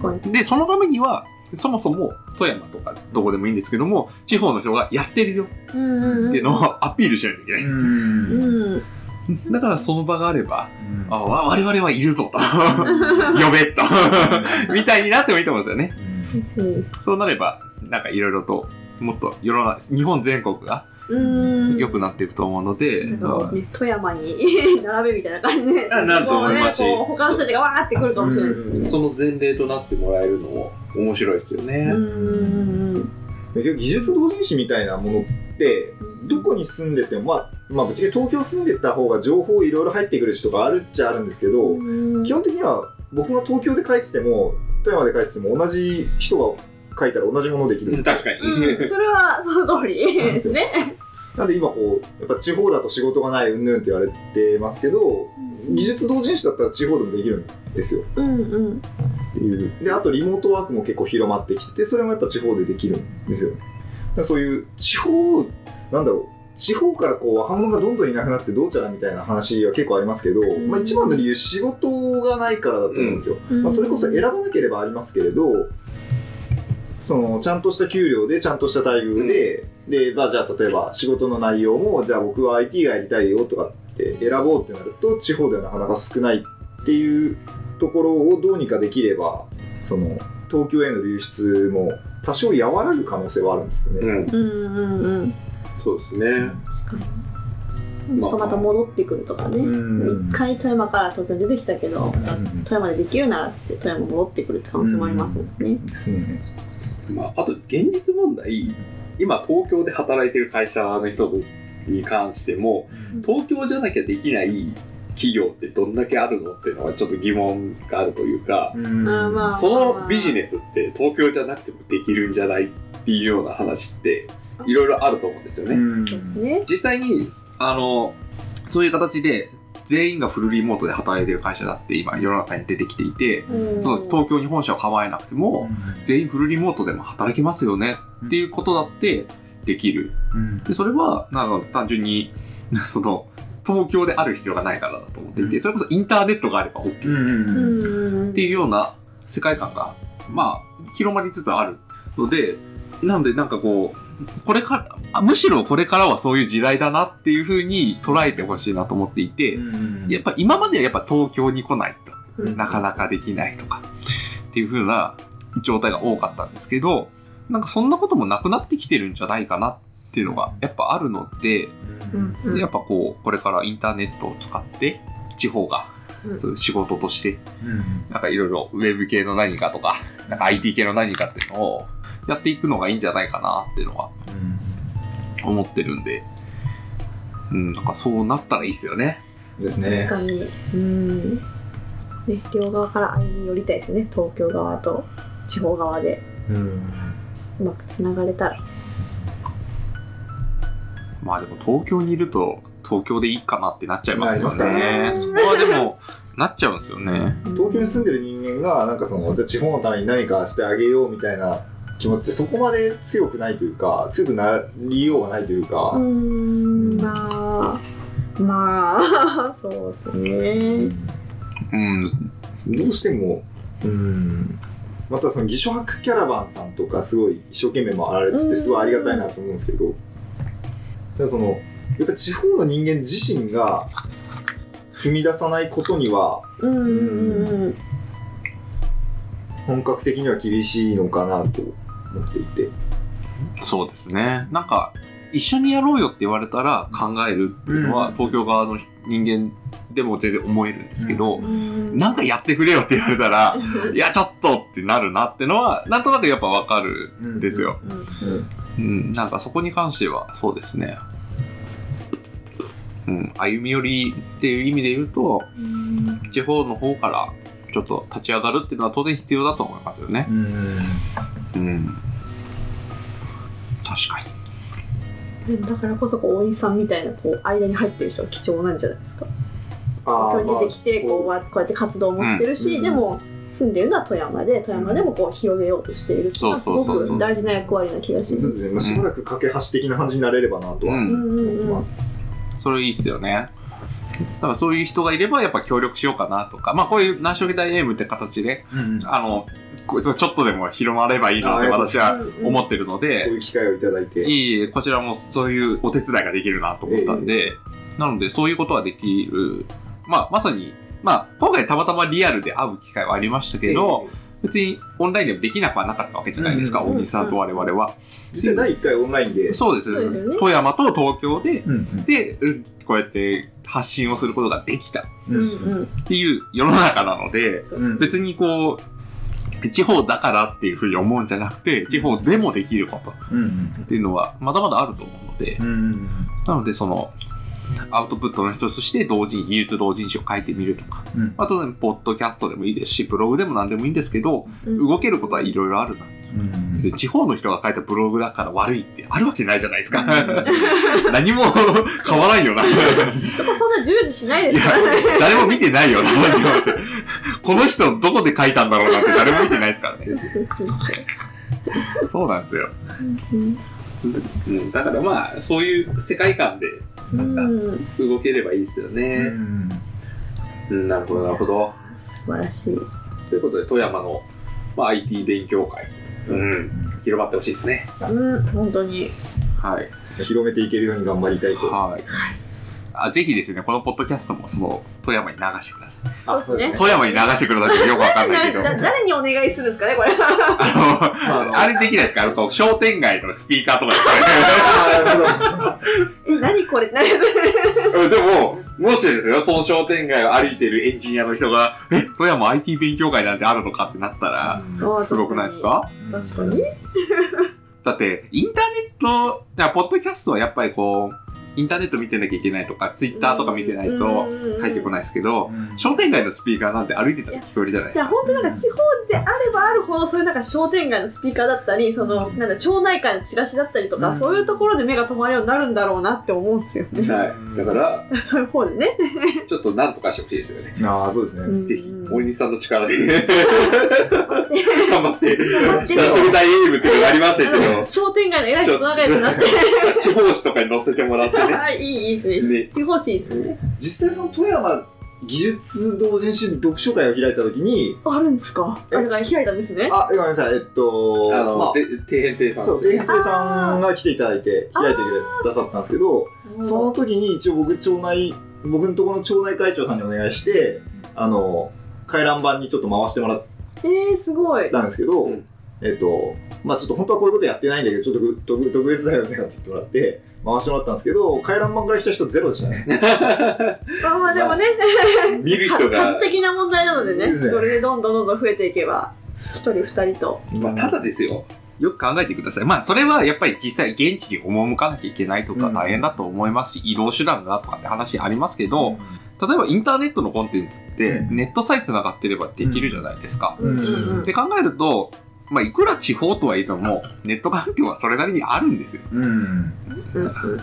[SPEAKER 2] 確かに。
[SPEAKER 3] で、そのためには、そもそも富山とかどこでもいいんですけども、地方の人がやってるよ
[SPEAKER 2] うんうん
[SPEAKER 3] っていうのをアピールしないといけない。
[SPEAKER 2] うん
[SPEAKER 3] だからその場があれば、あわ我々はいるぞと。呼べと。みたいになってもいいと思うんですよね。
[SPEAKER 2] そう
[SPEAKER 3] そうなれば、なんかいろいろと、もっと世の中、日本全国が
[SPEAKER 2] うん
[SPEAKER 3] 良くなっていくと思うので、
[SPEAKER 2] ね、富山に 並べみたいな感じで、
[SPEAKER 3] あなると思いますし
[SPEAKER 2] こうねこう他の人たちがわーってくるかもしれないですね。
[SPEAKER 3] その前例となってもらえるのも面白いですよね。
[SPEAKER 4] 技術同人誌みたいなものってどこに住んでてもまあまあぶっちゃけ東京住んでた方が情報いろいろ入ってくるしとかあるっちゃあるんですけど、基本的には僕が東京で書いてても富山で書いてても同じ人が書いたら同じものできる。
[SPEAKER 3] 確かに。
[SPEAKER 2] うん、それはその通りですね。
[SPEAKER 4] なんで今こう、やっぱ地方だと仕事がないうんぬんって言われてますけど、技術同人誌だったら地方でもできるんですよ。
[SPEAKER 2] うんうん。
[SPEAKER 4] っていう。で、あとリモートワークも結構広まってきてて、それもやっぱ地方でできるんですよ。そういう地方、なんだろう、地方からこう若者がどんどんいなくなってどうちゃらみたいな話は結構ありますけど、
[SPEAKER 2] ん
[SPEAKER 4] まあ一番の理由仕事がないからだと思うんですよ。まあ、それこそ選ばなければありますけれど、そのちゃんとした給料でちゃんとした待遇で、で、まあ、じゃあ例えば仕事の内容もじゃあ僕は IT がやりたいよとかって選ぼうってなると地方ではなかなか少ないっていうところをどうにかできればその東京への流出も多少和らぐ可能性はあるんですよね。
[SPEAKER 3] うん。
[SPEAKER 2] うんうんうん。
[SPEAKER 3] そうですね。
[SPEAKER 2] 確かに。しかもまた戻ってくるとかね。
[SPEAKER 4] うん
[SPEAKER 2] 一回富山から東京に出てきたけど、
[SPEAKER 4] ん
[SPEAKER 2] 富山でできるならって富山戻ってくるって可能性もありますもんね。
[SPEAKER 4] ですね。
[SPEAKER 3] まあ、あと、現実問題、今、東京で働いてる会社の人に関しても、東京じゃなきゃできない企業ってどんだけあるのっていうのはちょっと疑問があるというか、
[SPEAKER 4] うん
[SPEAKER 3] そのビジネスって東京じゃなくてもできるんじゃないっていうような話っていろいろあると思うんですよね。実際に、あの、そういう形で全員がフルリモートで働いてる会社だって今世の中に出てきていて、
[SPEAKER 2] うん。
[SPEAKER 3] その東京に本社を構えなくても、全員フルリモートでも働けますよねっていうことだってできる。
[SPEAKER 4] うん。
[SPEAKER 3] で、それは、なんか単純に、その、東京である必要がないからだと思っていて、それこそインターネットがあれば OK
[SPEAKER 4] うん
[SPEAKER 2] うんうん。
[SPEAKER 3] っていうような世界観が、まあ、広まりつつあるので、なのでなんかこう、これから、あむしろこれからはそういう時代だなっていうふうに捉えてほしいなと思っていて、やっぱ今まではやっぱ東京に来ないと、
[SPEAKER 2] うん。
[SPEAKER 3] なかなかできないとか、っていうふうな状態が多かったんですけど、なんかそんなこともなくなってきてるんじゃないかなっていうのがやっぱあるので、やっぱこう、これからインターネットを使って、地方が仕事としてなんかいろいろウェブ系の何かとか、なんか IT 系の何かっていうのをやっていくのがいいんじゃないかなっていうのは思ってるんで、うん、なんかそうなったらいいっすよね。
[SPEAKER 4] ですね
[SPEAKER 2] 確。かに。うん。ね、両側から歩み寄りたいですね。東京側と地方側で
[SPEAKER 4] うん
[SPEAKER 2] うまくつながれたら。
[SPEAKER 3] まあでも東京にいると東京でいいかなってなっちゃいますよね。
[SPEAKER 2] ね
[SPEAKER 3] そこはでも、なっちゃうんですよね。
[SPEAKER 4] 東京に住んでる人間がなんかそのじゃあ地方のために何かしてあげようみたいな気持ちってそこまで強くないというか強くなりようがないというか、
[SPEAKER 2] うーん、まあ、まあ、そうですね。
[SPEAKER 3] うん。
[SPEAKER 4] どうしてもうん。またその義書博キャラバンさんとかすごい一生懸命回られててすごいありがたいなと思うんですけど。ただそのやっぱ地方の人間自身が踏み出さないことには
[SPEAKER 2] うん。
[SPEAKER 4] 本格的には厳しいのかなと思っていて。
[SPEAKER 3] そうですね。なんか、一緒にやろうよって言われたら考えるっていうのは、
[SPEAKER 4] うん
[SPEAKER 3] 東京側の人間でも全然思えるんですけど、
[SPEAKER 2] うん。
[SPEAKER 3] なんかやってくれよって言われたら、いや、ちょっとってなるなってのは、なんとなくやっぱわかるんですよ。
[SPEAKER 2] うん
[SPEAKER 3] うん、なんかそこに関しては、そうですね。うん、歩み寄りっていう意味で言うと、
[SPEAKER 2] うん
[SPEAKER 3] 地方の方からちょっと立ち上がるっていうのは当然必要だと思いますよね。うん。確かに。
[SPEAKER 2] だからこそこう大井さんみたいなこう間に入ってる人は貴重なんじゃないですか。
[SPEAKER 4] あ
[SPEAKER 2] 東京に出てきてこうこうやって活動もしてるし、
[SPEAKER 4] うん
[SPEAKER 2] でも住んでるのは富山で富山でもこう広げようとしているっていうのはすごく大事な役割な気がします。
[SPEAKER 4] そうですね、まあ、しばらく架け橋的な感じになれればなとは
[SPEAKER 3] うん
[SPEAKER 2] うんうんうん
[SPEAKER 4] ます。
[SPEAKER 3] それいいっすよね。だからそういう人がいればやっぱ協力しようかなとか、まあこういう何色大ゲームって形で、あの、こうちょっとでも広まればいいなって
[SPEAKER 4] あ
[SPEAKER 3] 私は思ってるの
[SPEAKER 4] こう
[SPEAKER 3] で、
[SPEAKER 4] いう機会をいただいて。
[SPEAKER 3] いいこちらもそういうお手伝いができるなと思ったんで、なのでそういうことはできる。まあまさに、まあ今回たまたまリアルで会う機会はありましたけど、別にオンラインでもできなくはなかったわけじゃないですか、大西さんと我々は。
[SPEAKER 4] 実際第1回オンラインで。
[SPEAKER 3] そうです。
[SPEAKER 2] そうですよね。
[SPEAKER 3] 富山と東京で、
[SPEAKER 4] うん
[SPEAKER 3] で、うん。こうやって発信をすることができた。っていう世の中なので、
[SPEAKER 4] うん。
[SPEAKER 3] 別にこう、地方だからっていうふうに思うんじゃなくて、地方でもできること
[SPEAKER 4] うん
[SPEAKER 3] っていうのはまだまだあると思うので、
[SPEAKER 4] うん
[SPEAKER 3] なのでその、アウトプットの一つとして同人、技術同人誌を書いてみるとか、
[SPEAKER 4] うん。
[SPEAKER 3] あとね、ポッドキャストでもいいですし、ブログでも何でもいいんですけど、
[SPEAKER 2] うん。
[SPEAKER 3] 動けることはいろいろあるな。
[SPEAKER 4] う。ん
[SPEAKER 3] 別に地方の人が書いたブログだから悪いってあるわけないじゃないですか。何も 変わらんよな。い
[SPEAKER 2] そこそんな従事しないです
[SPEAKER 3] や
[SPEAKER 2] からね。、
[SPEAKER 3] 誰も見てないよな。この人どこで書いたんだろうなって誰も見てないですからね。そうなんですよ。うん、だからまあ、そういう世界観でなんか
[SPEAKER 2] うん
[SPEAKER 3] 動ければいいですよ
[SPEAKER 4] う
[SPEAKER 3] ね。
[SPEAKER 4] ん
[SPEAKER 3] うん、なるほど、なるほど。
[SPEAKER 2] 素晴らしい。
[SPEAKER 3] ということで、富山の、まあ、IT 勉強会、うん、広まってほしいですね。
[SPEAKER 2] うん、本当に。
[SPEAKER 3] はい。
[SPEAKER 4] 広めていけるように頑張りたいと。
[SPEAKER 3] はい。あぜひですね、このポッドキャストもその富山に流してください。
[SPEAKER 2] そうですね。
[SPEAKER 3] 富山に流してくださいってよくわかんないけど。
[SPEAKER 2] な誰にお願いするんですかね、これ。
[SPEAKER 3] あの、あれできないですか？あの、こう商店街のスピーカーとか
[SPEAKER 4] あーなるほど。
[SPEAKER 2] え、何これ？何
[SPEAKER 3] でうんでも、もしですよ、その商店街を歩いてるエンジニアの人が、え、富山 IT 勉強会なんてあるのかってなったら、すごくないですか？
[SPEAKER 2] 確かに。
[SPEAKER 3] だって、インターネット、ポッドキャストはやっぱりこう、インターネット見てなきゃいけないとか、ツイッターとか見てないと入ってこないですけど、商店街のスピーカーなんて歩いてたら聞こえるじゃない
[SPEAKER 2] いや、本当なんか地方であればあるほど、そういうなんか商店街のスピーカーだったり、その、なんだ、町内会のチラシだったりとか、
[SPEAKER 4] うん
[SPEAKER 2] そういうところで目が止まるようになるんだろうなって思うんですよね。
[SPEAKER 3] はい。だから、
[SPEAKER 2] そういう方でね。
[SPEAKER 3] ちょっとなんとかしてほしいですよね。
[SPEAKER 4] ああ、そうですね。
[SPEAKER 3] ぜひ、
[SPEAKER 2] うん
[SPEAKER 3] 大西さんの力で、頑張って、出してみたいエイムっていうのがありましたけど、
[SPEAKER 2] 商店街の偉い人と仲良くなって。
[SPEAKER 3] 地方紙とかに載せてもらってね。
[SPEAKER 2] はい、いい、いいですね。
[SPEAKER 3] ね
[SPEAKER 2] 地方紙ですね。
[SPEAKER 4] 実際その富山技術同人誌読書会を開いたときに、
[SPEAKER 2] あるんですか？あ、だから開いたんですね。
[SPEAKER 4] あ、ごめんなさい、えっと、
[SPEAKER 3] あの、
[SPEAKER 4] まあ
[SPEAKER 3] て底辺亭さん
[SPEAKER 4] そう、
[SPEAKER 3] ですよ
[SPEAKER 4] 天平さんが来ていただいて、開いてくださったんですけど、その時に一応僕、町内、僕のところの町内会長さんにお願いして、あの、回覧板にちょっと回してもらっ
[SPEAKER 2] えー、すごい。
[SPEAKER 4] たんですけど、
[SPEAKER 3] うん
[SPEAKER 4] えっと、まあちょっと本当はこういうことやってないんだけど、ちょっとぐ特特別だよねって言ってもらって、回してもらったんですけど、回覧板から来た人ゼロでしたね。
[SPEAKER 2] まあまあでもね、
[SPEAKER 3] 見る人が
[SPEAKER 2] 数、的な問題なのでね、それでどんどんどんどん増えていけば、一人二人と。
[SPEAKER 3] まあ、ただですよ。よく考えてください。まあ、それはやっぱり実際現地に赴かなきゃいけないとか
[SPEAKER 4] うん
[SPEAKER 3] 大変だと思いますし、移動手段がとかって話ありますけど、例えばインターネットのコンテンツって
[SPEAKER 4] うん
[SPEAKER 3] ネットさえ繋がってればできるじゃないですか。って考えると、まあ、いくら地方とはいえども、ネット環境はそれなりにあるんですよ。
[SPEAKER 4] うん。
[SPEAKER 2] うんうん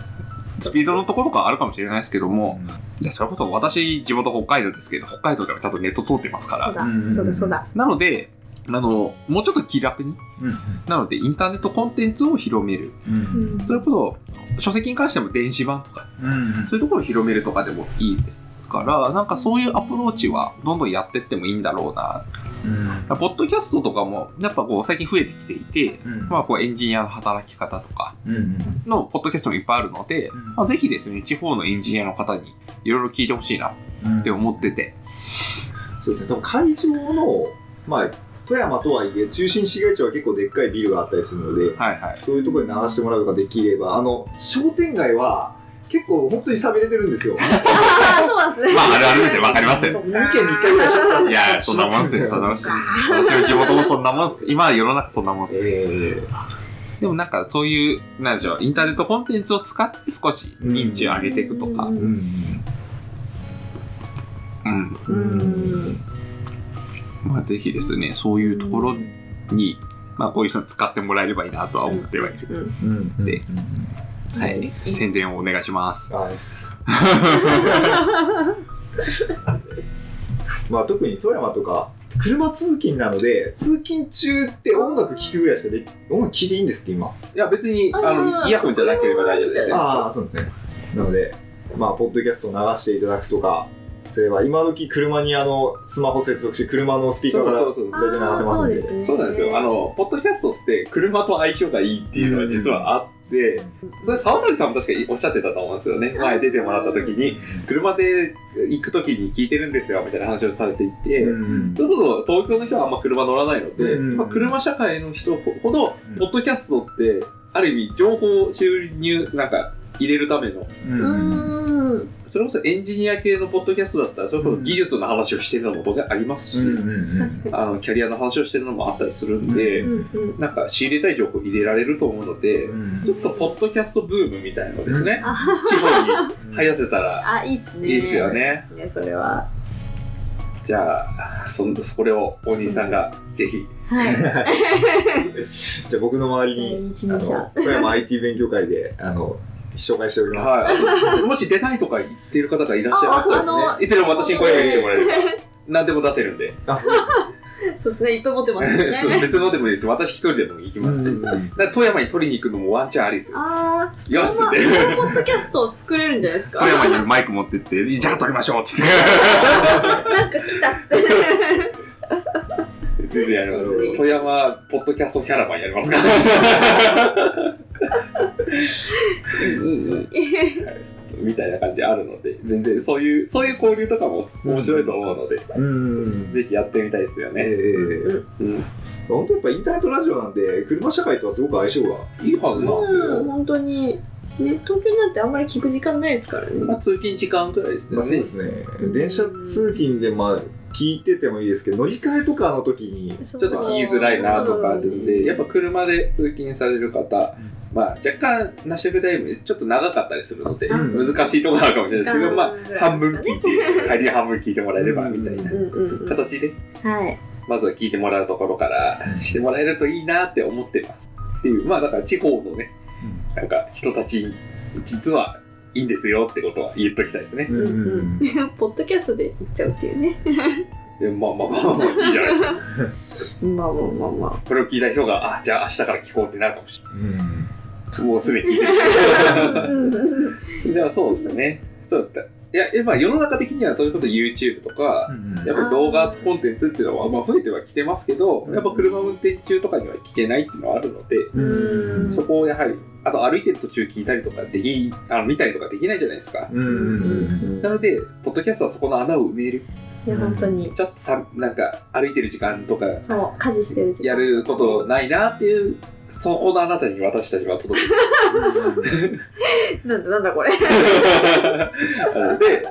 [SPEAKER 3] スピードのところとかあるかもしれないですけども、いやそれこそ私、地元北海道ですけど、北海道ではちゃんとネット通ってますから。
[SPEAKER 2] そうだ
[SPEAKER 4] うん
[SPEAKER 2] そうだそうだ。
[SPEAKER 3] なので、あの、もうちょっと気楽に。
[SPEAKER 4] うん
[SPEAKER 3] なので、インターネットコンテンツを広める。
[SPEAKER 4] うん
[SPEAKER 3] それこそ、書籍に関しても電子版とか、
[SPEAKER 4] うん
[SPEAKER 3] そういうところを広めるとかでもいいですから、なんかそういうアプローチはどんどんやってってもいいんだろうな。
[SPEAKER 4] うん。
[SPEAKER 3] ポッドキャストとかも、やっぱこう最近増えてきていて、
[SPEAKER 4] うん。
[SPEAKER 3] まあこうエンジニアの働き方とか
[SPEAKER 4] うん
[SPEAKER 3] のポッドキャストもいっぱいあるので、
[SPEAKER 4] うん。
[SPEAKER 3] まあ、ぜひですね、地方のエンジニアの方にいろいろ聞いてほしいな
[SPEAKER 4] うん。
[SPEAKER 3] って思ってて。
[SPEAKER 4] そうですね、多分会場の、まあ、富山とはいえ、中心市街地は結構でっかいビルがあったりするので、
[SPEAKER 3] はいはい。
[SPEAKER 4] そういうところに流してもらうことができれば、あの、商店街は結構本当に寂れてるんですよ。
[SPEAKER 2] ああ、そうなんですね。
[SPEAKER 3] まああるあるでわかりますよ。
[SPEAKER 4] 2軒に1回ぐらいしょ
[SPEAKER 3] いや、そんなもんですよ、そんなもんですよ。私の地元もそんなもん。今は世の中そんなもんです。
[SPEAKER 4] え
[SPEAKER 3] でもなんかそういう、なんでしょう、インターネットコンテンツを使って少し認知を上げていくとか、
[SPEAKER 2] う
[SPEAKER 4] ん
[SPEAKER 3] うん。
[SPEAKER 2] うん。
[SPEAKER 3] まあぜひですね、そういうところに、まあこういうの使ってもらえればいいなとは思ってはいる。
[SPEAKER 2] うん
[SPEAKER 4] うん
[SPEAKER 3] ではい。宣伝をお願いします。
[SPEAKER 4] あです。まあ特に富山とか車通勤なので通勤中って音楽聴くぐらいしかで音楽聴いていいんですって今？
[SPEAKER 3] いや別に、あ
[SPEAKER 2] あ
[SPEAKER 3] の、
[SPEAKER 2] ー
[SPEAKER 3] イヤホンじゃなければ大丈夫ですよ。
[SPEAKER 4] ああそうですねなのでまあポッドキャストを流していただくとかすれば今時車にあのスマホ接続して車のスピーカーから大体流せますんで
[SPEAKER 2] ね
[SPEAKER 3] そうなんですよ。あの、ポッドキャストって車と相性がいいっていうのは実はあって、それ沢谷さんも確かにおっしゃってたと思うんですよね。前出てもらった時に、車で行く時に聞いてるんですよみたいな話をされていて、
[SPEAKER 4] うん。
[SPEAKER 3] それこそ東京の人はあんま車乗らないので、
[SPEAKER 4] うん。
[SPEAKER 3] まあ、車社会の人ほど、
[SPEAKER 4] うん
[SPEAKER 3] ポッドキャストって、ある意味情報収入、なんか入れるための、
[SPEAKER 4] う
[SPEAKER 2] うんん。
[SPEAKER 3] それこそエンジニア系のポッドキャストだったら、それこそ技術の話をしてるのも当然ありますし、あのキャリアの話をしてるのもあったりするんで。なんか仕入れたい情報入れられると思うので、
[SPEAKER 4] うん
[SPEAKER 3] ちょっとポッドキャストブームみたいのですね、
[SPEAKER 2] あ
[SPEAKER 3] 地方に生やせたら
[SPEAKER 2] あ、いいっすね。
[SPEAKER 3] いいですよ。ね。
[SPEAKER 2] ね、それは。
[SPEAKER 3] じゃあ、そんそれを大西さんがぜひ。
[SPEAKER 2] はい。
[SPEAKER 4] じゃあ僕の周りに、あの、富山 IT 勉強会で、あの、紹介しております。
[SPEAKER 3] はい。もし出たいとか言ってる方がいらっしゃいましたら
[SPEAKER 2] ああの
[SPEAKER 3] いつでも私に声をかけてもらえれば、何でも出せるんで。
[SPEAKER 4] あ、
[SPEAKER 2] そうですね、いっぱい持ってますね。
[SPEAKER 3] 別のでもいいです。私一人でも行きますし。富山に取りに行くのもワンチャンありですよ。よしって。
[SPEAKER 2] ポッドキャストを作れるんじゃないですか？
[SPEAKER 3] 富山にマイク持ってって、じゃあ撮りましょうっつって。
[SPEAKER 2] なんか来たっつって。
[SPEAKER 3] 全然やります。富山ポッドキャストキャラバンやりますから。みたいな感じあるので、全然そういう、そういう交流とかも面白いと思うので、
[SPEAKER 4] うん。
[SPEAKER 3] ぜひやってみたいですよね。
[SPEAKER 4] ええ
[SPEAKER 3] うん。
[SPEAKER 4] 本当やっぱインターネットラジオなんで、車社会とはすごく相性が。
[SPEAKER 3] いいはずなんです
[SPEAKER 2] うん、
[SPEAKER 3] よ。
[SPEAKER 2] 本当に。ね、東京になってあんまり聞く時間ないですからね。
[SPEAKER 3] まあ通勤時間くらいですよ
[SPEAKER 4] まあ、そう
[SPEAKER 3] ね
[SPEAKER 4] で。すね。電車通勤で、まあ、聞いててもいいですけど、乗り換えとかの時に、
[SPEAKER 2] ちょ
[SPEAKER 3] っと聞きづらいなとかあるんで、やっぱ車で通勤される方、まあ若干ナショナルタイムちょっと長かったりするので、
[SPEAKER 4] うん
[SPEAKER 3] 難しいところあるかもしれないですけど、まあ半分聞いて、
[SPEAKER 2] は
[SPEAKER 3] 帰り半分聞いてもらえればみたいな
[SPEAKER 2] うんうんうん。
[SPEAKER 3] 形で、
[SPEAKER 2] はい。
[SPEAKER 3] まずは聞いてもらうところからしてもらえるといいなって思ってます。っていう、まあだから地方のね、なんか人たち、実はいいんですよってことは言っときたいですね。
[SPEAKER 4] うんうん
[SPEAKER 2] ポッドキャストで言っちゃうっていうね。
[SPEAKER 3] でまあまあまあまあいいじゃないですか。
[SPEAKER 2] まあまあまあま
[SPEAKER 3] これを聞いた人が、あ、じゃあ明日から聞こうってなるかもしれ
[SPEAKER 4] うん
[SPEAKER 3] ない。もうすでに聞いてる。
[SPEAKER 2] あ。
[SPEAKER 3] そうですね。そうだった。いや、やっぱ世の中的にはということ YouTube とか、やっぱり動画コンテンツっていうのはまあ増えてはきてますけど、やっぱ車運転中とかには聞けないっていうのはあるので、
[SPEAKER 2] うん
[SPEAKER 3] そこをやはり、あと歩いてる途中聞いたりとかでき、あの見たりとかできないじゃないですか。
[SPEAKER 4] うんうん
[SPEAKER 3] なので、ポッドキャストはそこの穴を埋める。
[SPEAKER 2] いや、本当に。
[SPEAKER 3] ちょっとさ、なんか歩いてる時間とか
[SPEAKER 2] そう、家事してる時間。
[SPEAKER 3] やることないなっていう、そこのあなたに私たちは届けて
[SPEAKER 2] なんだなんだこれ。
[SPEAKER 3] で、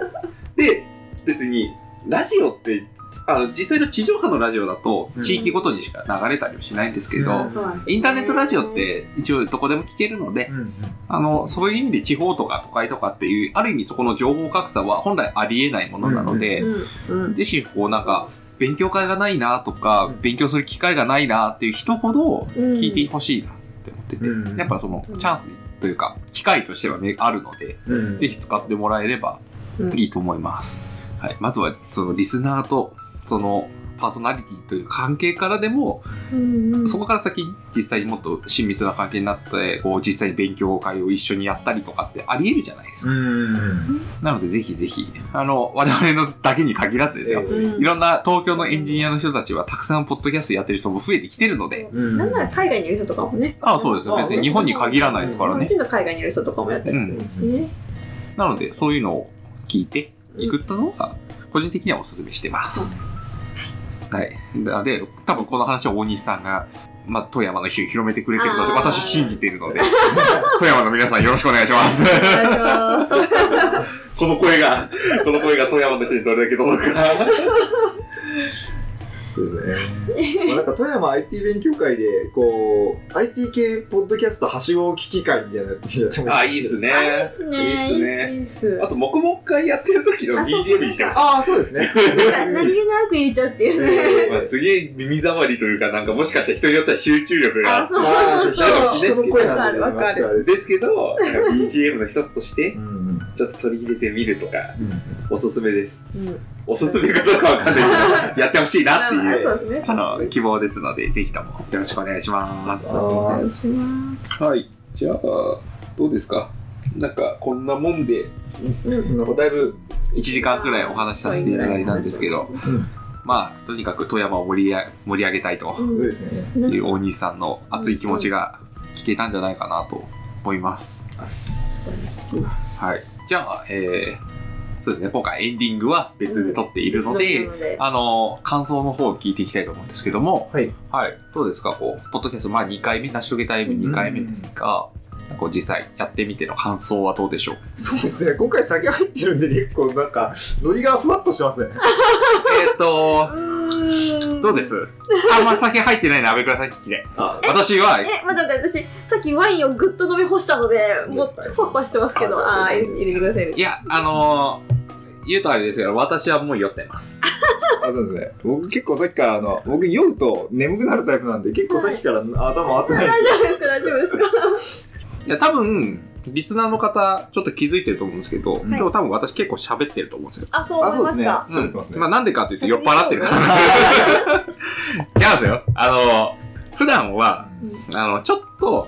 [SPEAKER 3] で、別に、ラジオって、あの、実際の地上波のラジオだと、地域ごとにしか流れたりはしないんですけど、
[SPEAKER 4] うん。
[SPEAKER 2] そうなんね。
[SPEAKER 3] インターネットラジオっ、て一応どこでも聞けるので、あの、そういう意味で地方とか都会とかっていう、ある意味そこの情報格差は本来ありえないものなので、
[SPEAKER 2] うん。うん。
[SPEAKER 3] でし、こうなんか、勉強会がないなとか、勉強する機会がないなっていう人ほど聞いてほしいなって思ってて、
[SPEAKER 4] うん。
[SPEAKER 3] やっぱそのチャンスというか、機会としてはねあるので、
[SPEAKER 4] うん。
[SPEAKER 3] ぜひ使ってもらえれば
[SPEAKER 2] うん。
[SPEAKER 3] いいと思います。はい。まずは、そのリスナーと、その、パーソナリティという関係からでも、
[SPEAKER 2] うんうん
[SPEAKER 3] そこから先に実際にもっと親密な関係になって、こう実際に勉強会を一緒にやったりとかってあり得るじゃないですか。なのでぜひぜひ、あの、我々のだけに限らずですよ。
[SPEAKER 2] うん
[SPEAKER 3] いろんな東京のエンジニアの人たちはたくさんポッドキャストやってる人も増えてきてるので、
[SPEAKER 2] なんなら海外にいる人とかもね。
[SPEAKER 3] ああ、そうですよ。別に日本に限らないですからね。
[SPEAKER 2] 日本人の海外にいる人とかもやったりするんですね。
[SPEAKER 3] なので、そういうのを聞いていくってのが、個人的にはお勧めしてます。はい。で、多分この話は大西さんが、まあ、富山の日を広めてくれてると私信じているので、富山の皆さんよろしくお願いします。
[SPEAKER 2] お願いします。
[SPEAKER 3] この声が、この声が富山の人にどれだけ届くか。
[SPEAKER 4] そうですね。まあ、なんか富山 IT 勉強会で、こう、IT 系ポッドキャストはしご危機会みたいなのやっても
[SPEAKER 3] あ、いいっす。ね。
[SPEAKER 2] あ、いいっすね。いいっすね。いいっす。
[SPEAKER 3] あと、黙々会やってる時の BGM にしてほしい。
[SPEAKER 4] ああ、そうですね。
[SPEAKER 2] 何気なく入れちゃうっていうね。
[SPEAKER 3] まあ、すげえ耳障りというか、なんかもしかしたら人によっては集中力が
[SPEAKER 2] あ、そう
[SPEAKER 4] あ
[SPEAKER 2] そう
[SPEAKER 4] あ、
[SPEAKER 2] そう。
[SPEAKER 4] 人の声なんで、です
[SPEAKER 3] ですけど、BGM の一つとして
[SPEAKER 4] う、ん
[SPEAKER 3] ちょっと取り入れてみるとか、
[SPEAKER 4] うん
[SPEAKER 3] おすすめです。
[SPEAKER 2] うん
[SPEAKER 3] おすすめかどうかわかんないけど、やってほしいなって
[SPEAKER 2] まあ
[SPEAKER 3] いう、
[SPEAKER 2] そうですね。
[SPEAKER 3] あの、希望ですので、ぜひともよろしくお願いします。
[SPEAKER 2] お願いします。
[SPEAKER 3] はい。じゃあ、どうですか？なんか、こんなもんで、だいぶ1時間くらいお話しさせていただいたんですけど、
[SPEAKER 4] うん
[SPEAKER 3] まあ、とにかく富山を盛り上盛り上げたいと
[SPEAKER 4] そうですね。
[SPEAKER 3] いう大西さんの熱い気持ちが聞けたんじゃないかなと思います。はい。じゃあ、えー、そうですね、今回エンディングは別で撮っているので、あの、感想の方を聞いていきたいと思うんですけども、
[SPEAKER 4] はい。
[SPEAKER 3] はい。どうですか？こう、ポッドキャスト、まあ2回目、成し遂げたい2回目ですが、こう実際やってみての感想はどうでしょう？
[SPEAKER 4] そうですね。今回酒入ってるんで、結構なんか、ノリがふわっとしてますね。
[SPEAKER 3] えっと、どうです？あんま酒入ってないのやめてください、聞きで。
[SPEAKER 4] あ、
[SPEAKER 3] 私は、
[SPEAKER 2] え、待って待って、私、さっきワインをぐっと飲み干したので、もう、ふわふわしてますけど、ああー、入れ入れてください。
[SPEAKER 3] いや、あのー、言うとあれですけど、私はもう酔ってます。
[SPEAKER 4] あそうですね。僕結構さっきからあの、僕酔うと眠くなるタイプなんで、結構さっきから頭回ってないです。
[SPEAKER 2] 大丈夫ですか大丈夫ですか？
[SPEAKER 3] いや、多分、リスナーの方、ちょっと気づいてると思うんですけど、今日多分私結構喋ってると思うんですよ。
[SPEAKER 2] あ、そう
[SPEAKER 4] あ、
[SPEAKER 2] 思い。ました。
[SPEAKER 4] 喋ってますね。
[SPEAKER 3] まあなんでかって言って酔っ払ってるから。違うんですよ。あの、普段は、あの、ちょっと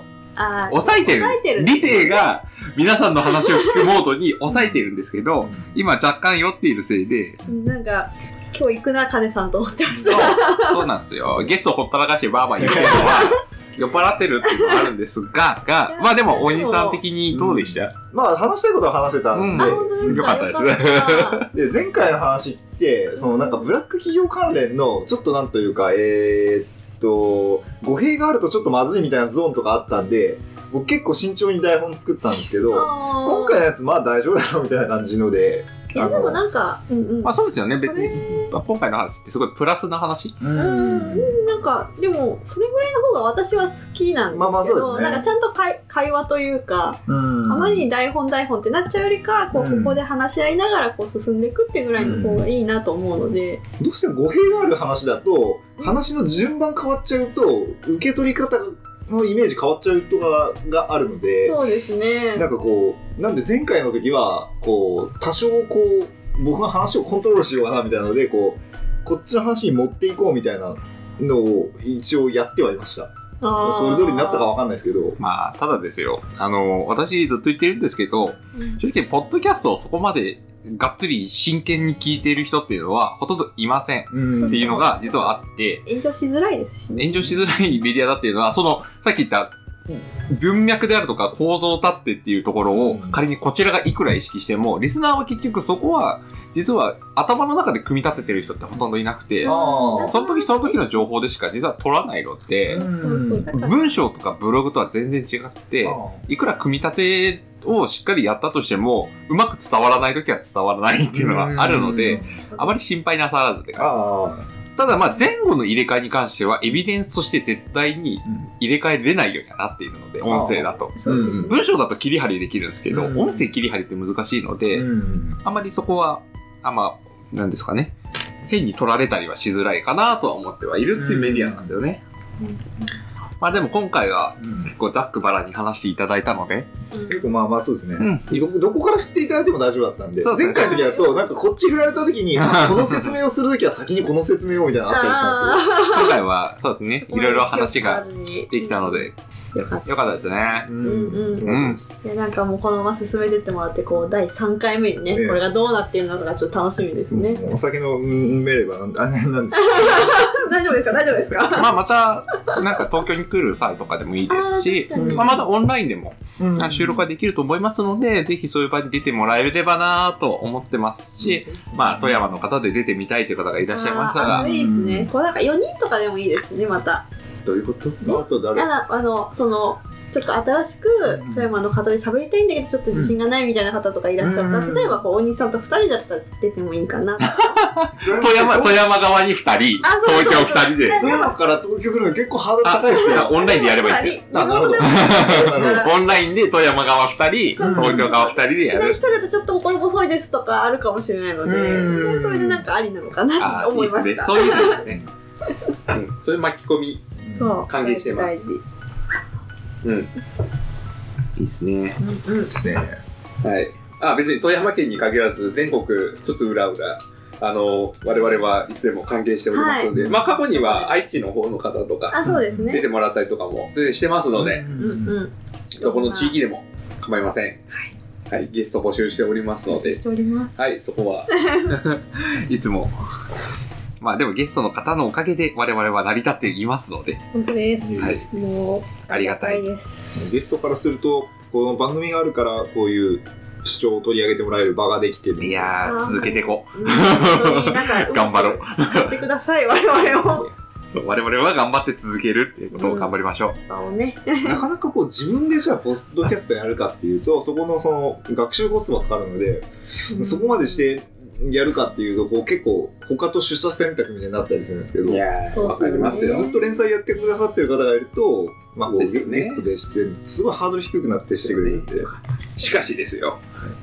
[SPEAKER 3] 抑えてる。理性が皆さんの話を聞くモードに 抑えてるんですけど、今若干酔っているせいで、
[SPEAKER 2] なんか、今日行くな、カネさんと思ってまし
[SPEAKER 3] そう
[SPEAKER 2] た。
[SPEAKER 3] そうなんですよ。ゲストほったらかしてバーバー言ってるのは、酔っ払ってるっていうのがあるんですが、が、まあでも、お兄さん的にどうでした？
[SPEAKER 4] まあ話したいことは話せたんで、
[SPEAKER 2] あ、本当ですか？
[SPEAKER 3] よかったです。
[SPEAKER 2] た。
[SPEAKER 4] で前回の話ってそのなんかブラック企業関連のちょっとなんというかえーっと語弊があるとちょっとまずいみたいなゾーンとかあったんで僕結構慎重に台本作ったんですけど今
[SPEAKER 2] 今
[SPEAKER 4] 回のやつまあ大丈夫だろうみたいな感じので
[SPEAKER 2] いや、でもなんか、うんうん。
[SPEAKER 3] まあそうですよね、別に。まあ今回の話ってすごいプラスな話？
[SPEAKER 4] う
[SPEAKER 2] うん、なんかでもそれぐらいの方が私は好きなんですけど、
[SPEAKER 4] まあまあそうですね。
[SPEAKER 2] なんかちゃんと会会話というか、
[SPEAKER 4] うん。
[SPEAKER 2] あまりに台本台本ってなっちゃうよりかこう、
[SPEAKER 4] うん。
[SPEAKER 2] ここで話し合いながらこう進んでいくっていうぐらいの方がいいなと思うので、
[SPEAKER 4] どうしても語弊がある話だと話の順番変わっちゃうと受け取り方のイメージ変わっちゃうとかがあるので
[SPEAKER 2] そうですね。
[SPEAKER 4] なんかこうなんで前回の時はこう多少こう僕が話をコントロールしようかなみたいなのでこうこっちの話に持っていこうみたいなのを一応やってはいました。それ通りになったかわかんないですけど。
[SPEAKER 3] まあ、ただですよ。あの、私ずっと言ってるんですけど、
[SPEAKER 2] うん。
[SPEAKER 3] 正直、ポッドキャストをそこまでがっつり真剣に聞いている人っていうのはほとんどいません。っていうのが実はあって、
[SPEAKER 2] 炎上しづらいですしね。
[SPEAKER 3] 炎上しづらいメディアだっていうのは、その、さっき言った、文脈であるとか構造立ってっていうところを
[SPEAKER 4] うん。
[SPEAKER 3] 仮にこちらがいくら意識しても、リスナーは結局そこは、実は頭の中で組み立ててる人ってほとんどいなくて、その時その時の情報でしか実は取らないので、
[SPEAKER 2] そうそうだから
[SPEAKER 3] 文章とかブログとは全然違って、いくら組み立てをしっかりやったとしても、うまく伝わらない時は伝わらないっていうのがあるので、あまり心配なさらずって感じです。
[SPEAKER 4] あ
[SPEAKER 3] ただまあ前後の入れ替えに関してはエビデンスとして絶対に入れ替えれないようにはなっているので、音声だと。文章だと切り張りできるんですけど、
[SPEAKER 4] うん。
[SPEAKER 3] 音声切り張りって難しいので、
[SPEAKER 4] うん。
[SPEAKER 3] あまりそこは、あまあ、なんですかね。変に取られたりはしづらいかなとは思ってはいるっていうメディアなんですよね。まあでも今回は結構ざっくばらに話していただいたので、
[SPEAKER 2] うん。
[SPEAKER 4] 結構まあまあそうですね、
[SPEAKER 3] うん。
[SPEAKER 4] どどこから振っていただいても大丈夫だったんで。前回の時だとなんかこっち振られた時に あこの説明をする時は先にこの説明をみたいなのあったりしたんです
[SPEAKER 3] 今回は、そうですね、いろいろ話が
[SPEAKER 2] で
[SPEAKER 3] できたので、
[SPEAKER 2] よかった。
[SPEAKER 3] よかったですね。
[SPEAKER 2] うんうん。
[SPEAKER 3] うん。
[SPEAKER 2] いやなんかもうこのまま進めてってもらってこう第3回目にね、
[SPEAKER 4] ええ。
[SPEAKER 2] これがどうなっているのかがちょっと楽しみですね、
[SPEAKER 4] お酒の飲めればなんあなんですか？
[SPEAKER 2] 大丈夫ですか？大丈夫ですか？
[SPEAKER 3] まあまた、なんか東京に来る際とかでもいいですし、まあまたオンラインでも収録ができると思いますので、ぜひそういう場に出てもらえればなと思ってますし、まあ富山の方で出てみたいという方がいらっしゃいましたが、
[SPEAKER 2] あーいいですね。こうなんか4人とかでもいいですねまた
[SPEAKER 3] どういうこと？
[SPEAKER 4] あと誰？
[SPEAKER 2] ああのそのちょっと新しく富山の方で喋りたいんだけどちょっと自信がないみたいな方とかいらっしゃった。ら、
[SPEAKER 4] うん。
[SPEAKER 2] 例えばこう大西さんと2人だったら出てもいいかな。
[SPEAKER 3] 富山、富山側に2人、東京2人で、
[SPEAKER 4] 富山から東京来るの結構ハードル高いですよ。
[SPEAKER 3] オンラインでやればいいですよ。
[SPEAKER 4] あなるほど。
[SPEAKER 3] オンラインで富山側2人、東京側2人でやる。
[SPEAKER 2] 一。人だとちょっと心細いですとかあるかもしれないので
[SPEAKER 4] うん。
[SPEAKER 2] それでなんかありなのかな
[SPEAKER 3] あ
[SPEAKER 2] と思い
[SPEAKER 3] いいですね。
[SPEAKER 2] ました
[SPEAKER 3] そういうのですね。うん、そういう巻き込み。
[SPEAKER 2] そう。
[SPEAKER 3] 歓迎してます。
[SPEAKER 2] 大事
[SPEAKER 3] うん。いいですね。
[SPEAKER 2] うんうん。
[SPEAKER 4] ですね。
[SPEAKER 3] はい。あ、別に富山県に限らず、全国津々浦々、あの、我々はいつでも歓迎しておりますので、
[SPEAKER 2] はい。
[SPEAKER 3] まあ過去には愛知の方の方とか、
[SPEAKER 2] あそうです
[SPEAKER 3] 出
[SPEAKER 2] ね
[SPEAKER 3] てもらったりとかもしてますので、
[SPEAKER 2] うんうん。
[SPEAKER 3] どこの地域でも構いません。はい。ゲスト募集しておりますので。はい、そこは、いつも。まあでもゲストの方のおかげで我々は成り立っていますので、
[SPEAKER 2] 本当です、もう
[SPEAKER 3] ありがたい
[SPEAKER 2] です。
[SPEAKER 4] ゲストからするとこの番組があるからこういう主張を取り上げてもらえる場ができてる。
[SPEAKER 3] いやー、続けていこ
[SPEAKER 2] う。
[SPEAKER 3] 頑張ろう。
[SPEAKER 2] やってください。我々も。
[SPEAKER 3] う。我々は頑張って続けるっていうことを頑張りましょう。
[SPEAKER 2] 場をね。
[SPEAKER 4] なかなかこう自分でじゃあポストキャストやるかっていうとそこのその学習コストがかかるので、そこまでしてやるかっていうとこう結構他と取捨選択みたいになったりするんですけど
[SPEAKER 3] いやー、
[SPEAKER 2] そう
[SPEAKER 3] わかりますよ。
[SPEAKER 4] ずっと連載やってくださってる方がいると、まあ、こう
[SPEAKER 3] ですよね。
[SPEAKER 4] ゲストで出演すごいハードル低くなってしてくれるんで、
[SPEAKER 3] しかしですよ。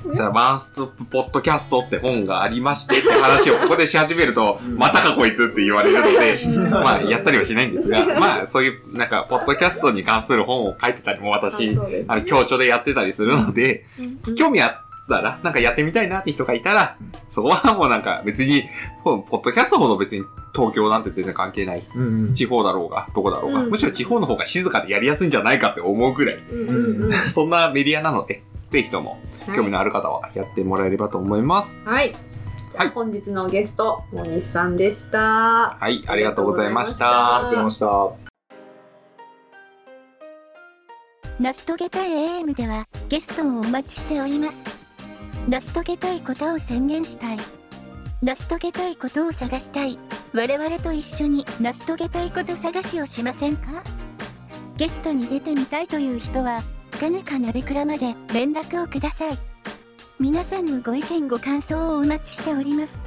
[SPEAKER 3] だからワンストップポッドキャストって本がありましてって話をここでし始めると、またかこいつって言われるので、まあ、やったりはしないんですが、まあ、そういう、なんか、ポッドキャストに関する本を書いてたりも私、あの、協調でやってたりするので、
[SPEAKER 2] うん。
[SPEAKER 3] 興味あったら、なんかやってみたいなって人がいたら、そこはもうなんか別に、ポッドキャストほど別に東京なんて全然関係ない。
[SPEAKER 4] うんうん
[SPEAKER 3] 地方だろうが、どこだろうが、
[SPEAKER 2] うん
[SPEAKER 3] むしろ地方の方が静かでやりやすいんじゃないかって思うぐらい、
[SPEAKER 2] うんうんうん
[SPEAKER 3] そんなメディアなので、ぜひとも興味のある方はやってもらえればと思います。
[SPEAKER 2] はい。
[SPEAKER 3] はい
[SPEAKER 2] 本日のゲスト、大西さんでした。
[SPEAKER 3] はい、ありがとうございまし
[SPEAKER 2] た。
[SPEAKER 4] ありがとうございました。
[SPEAKER 1] 成し遂げたい AM ではゲストをお待ちしております。成し遂げたいことを宣言したい。成し遂げたいことを探したい。我々と一緒に成し遂げたいこと探しをしませんかゲストに出てみたいという人は、かぬか鍋倉まで連絡をください。皆さんのご意見ご感想をお待ちしております。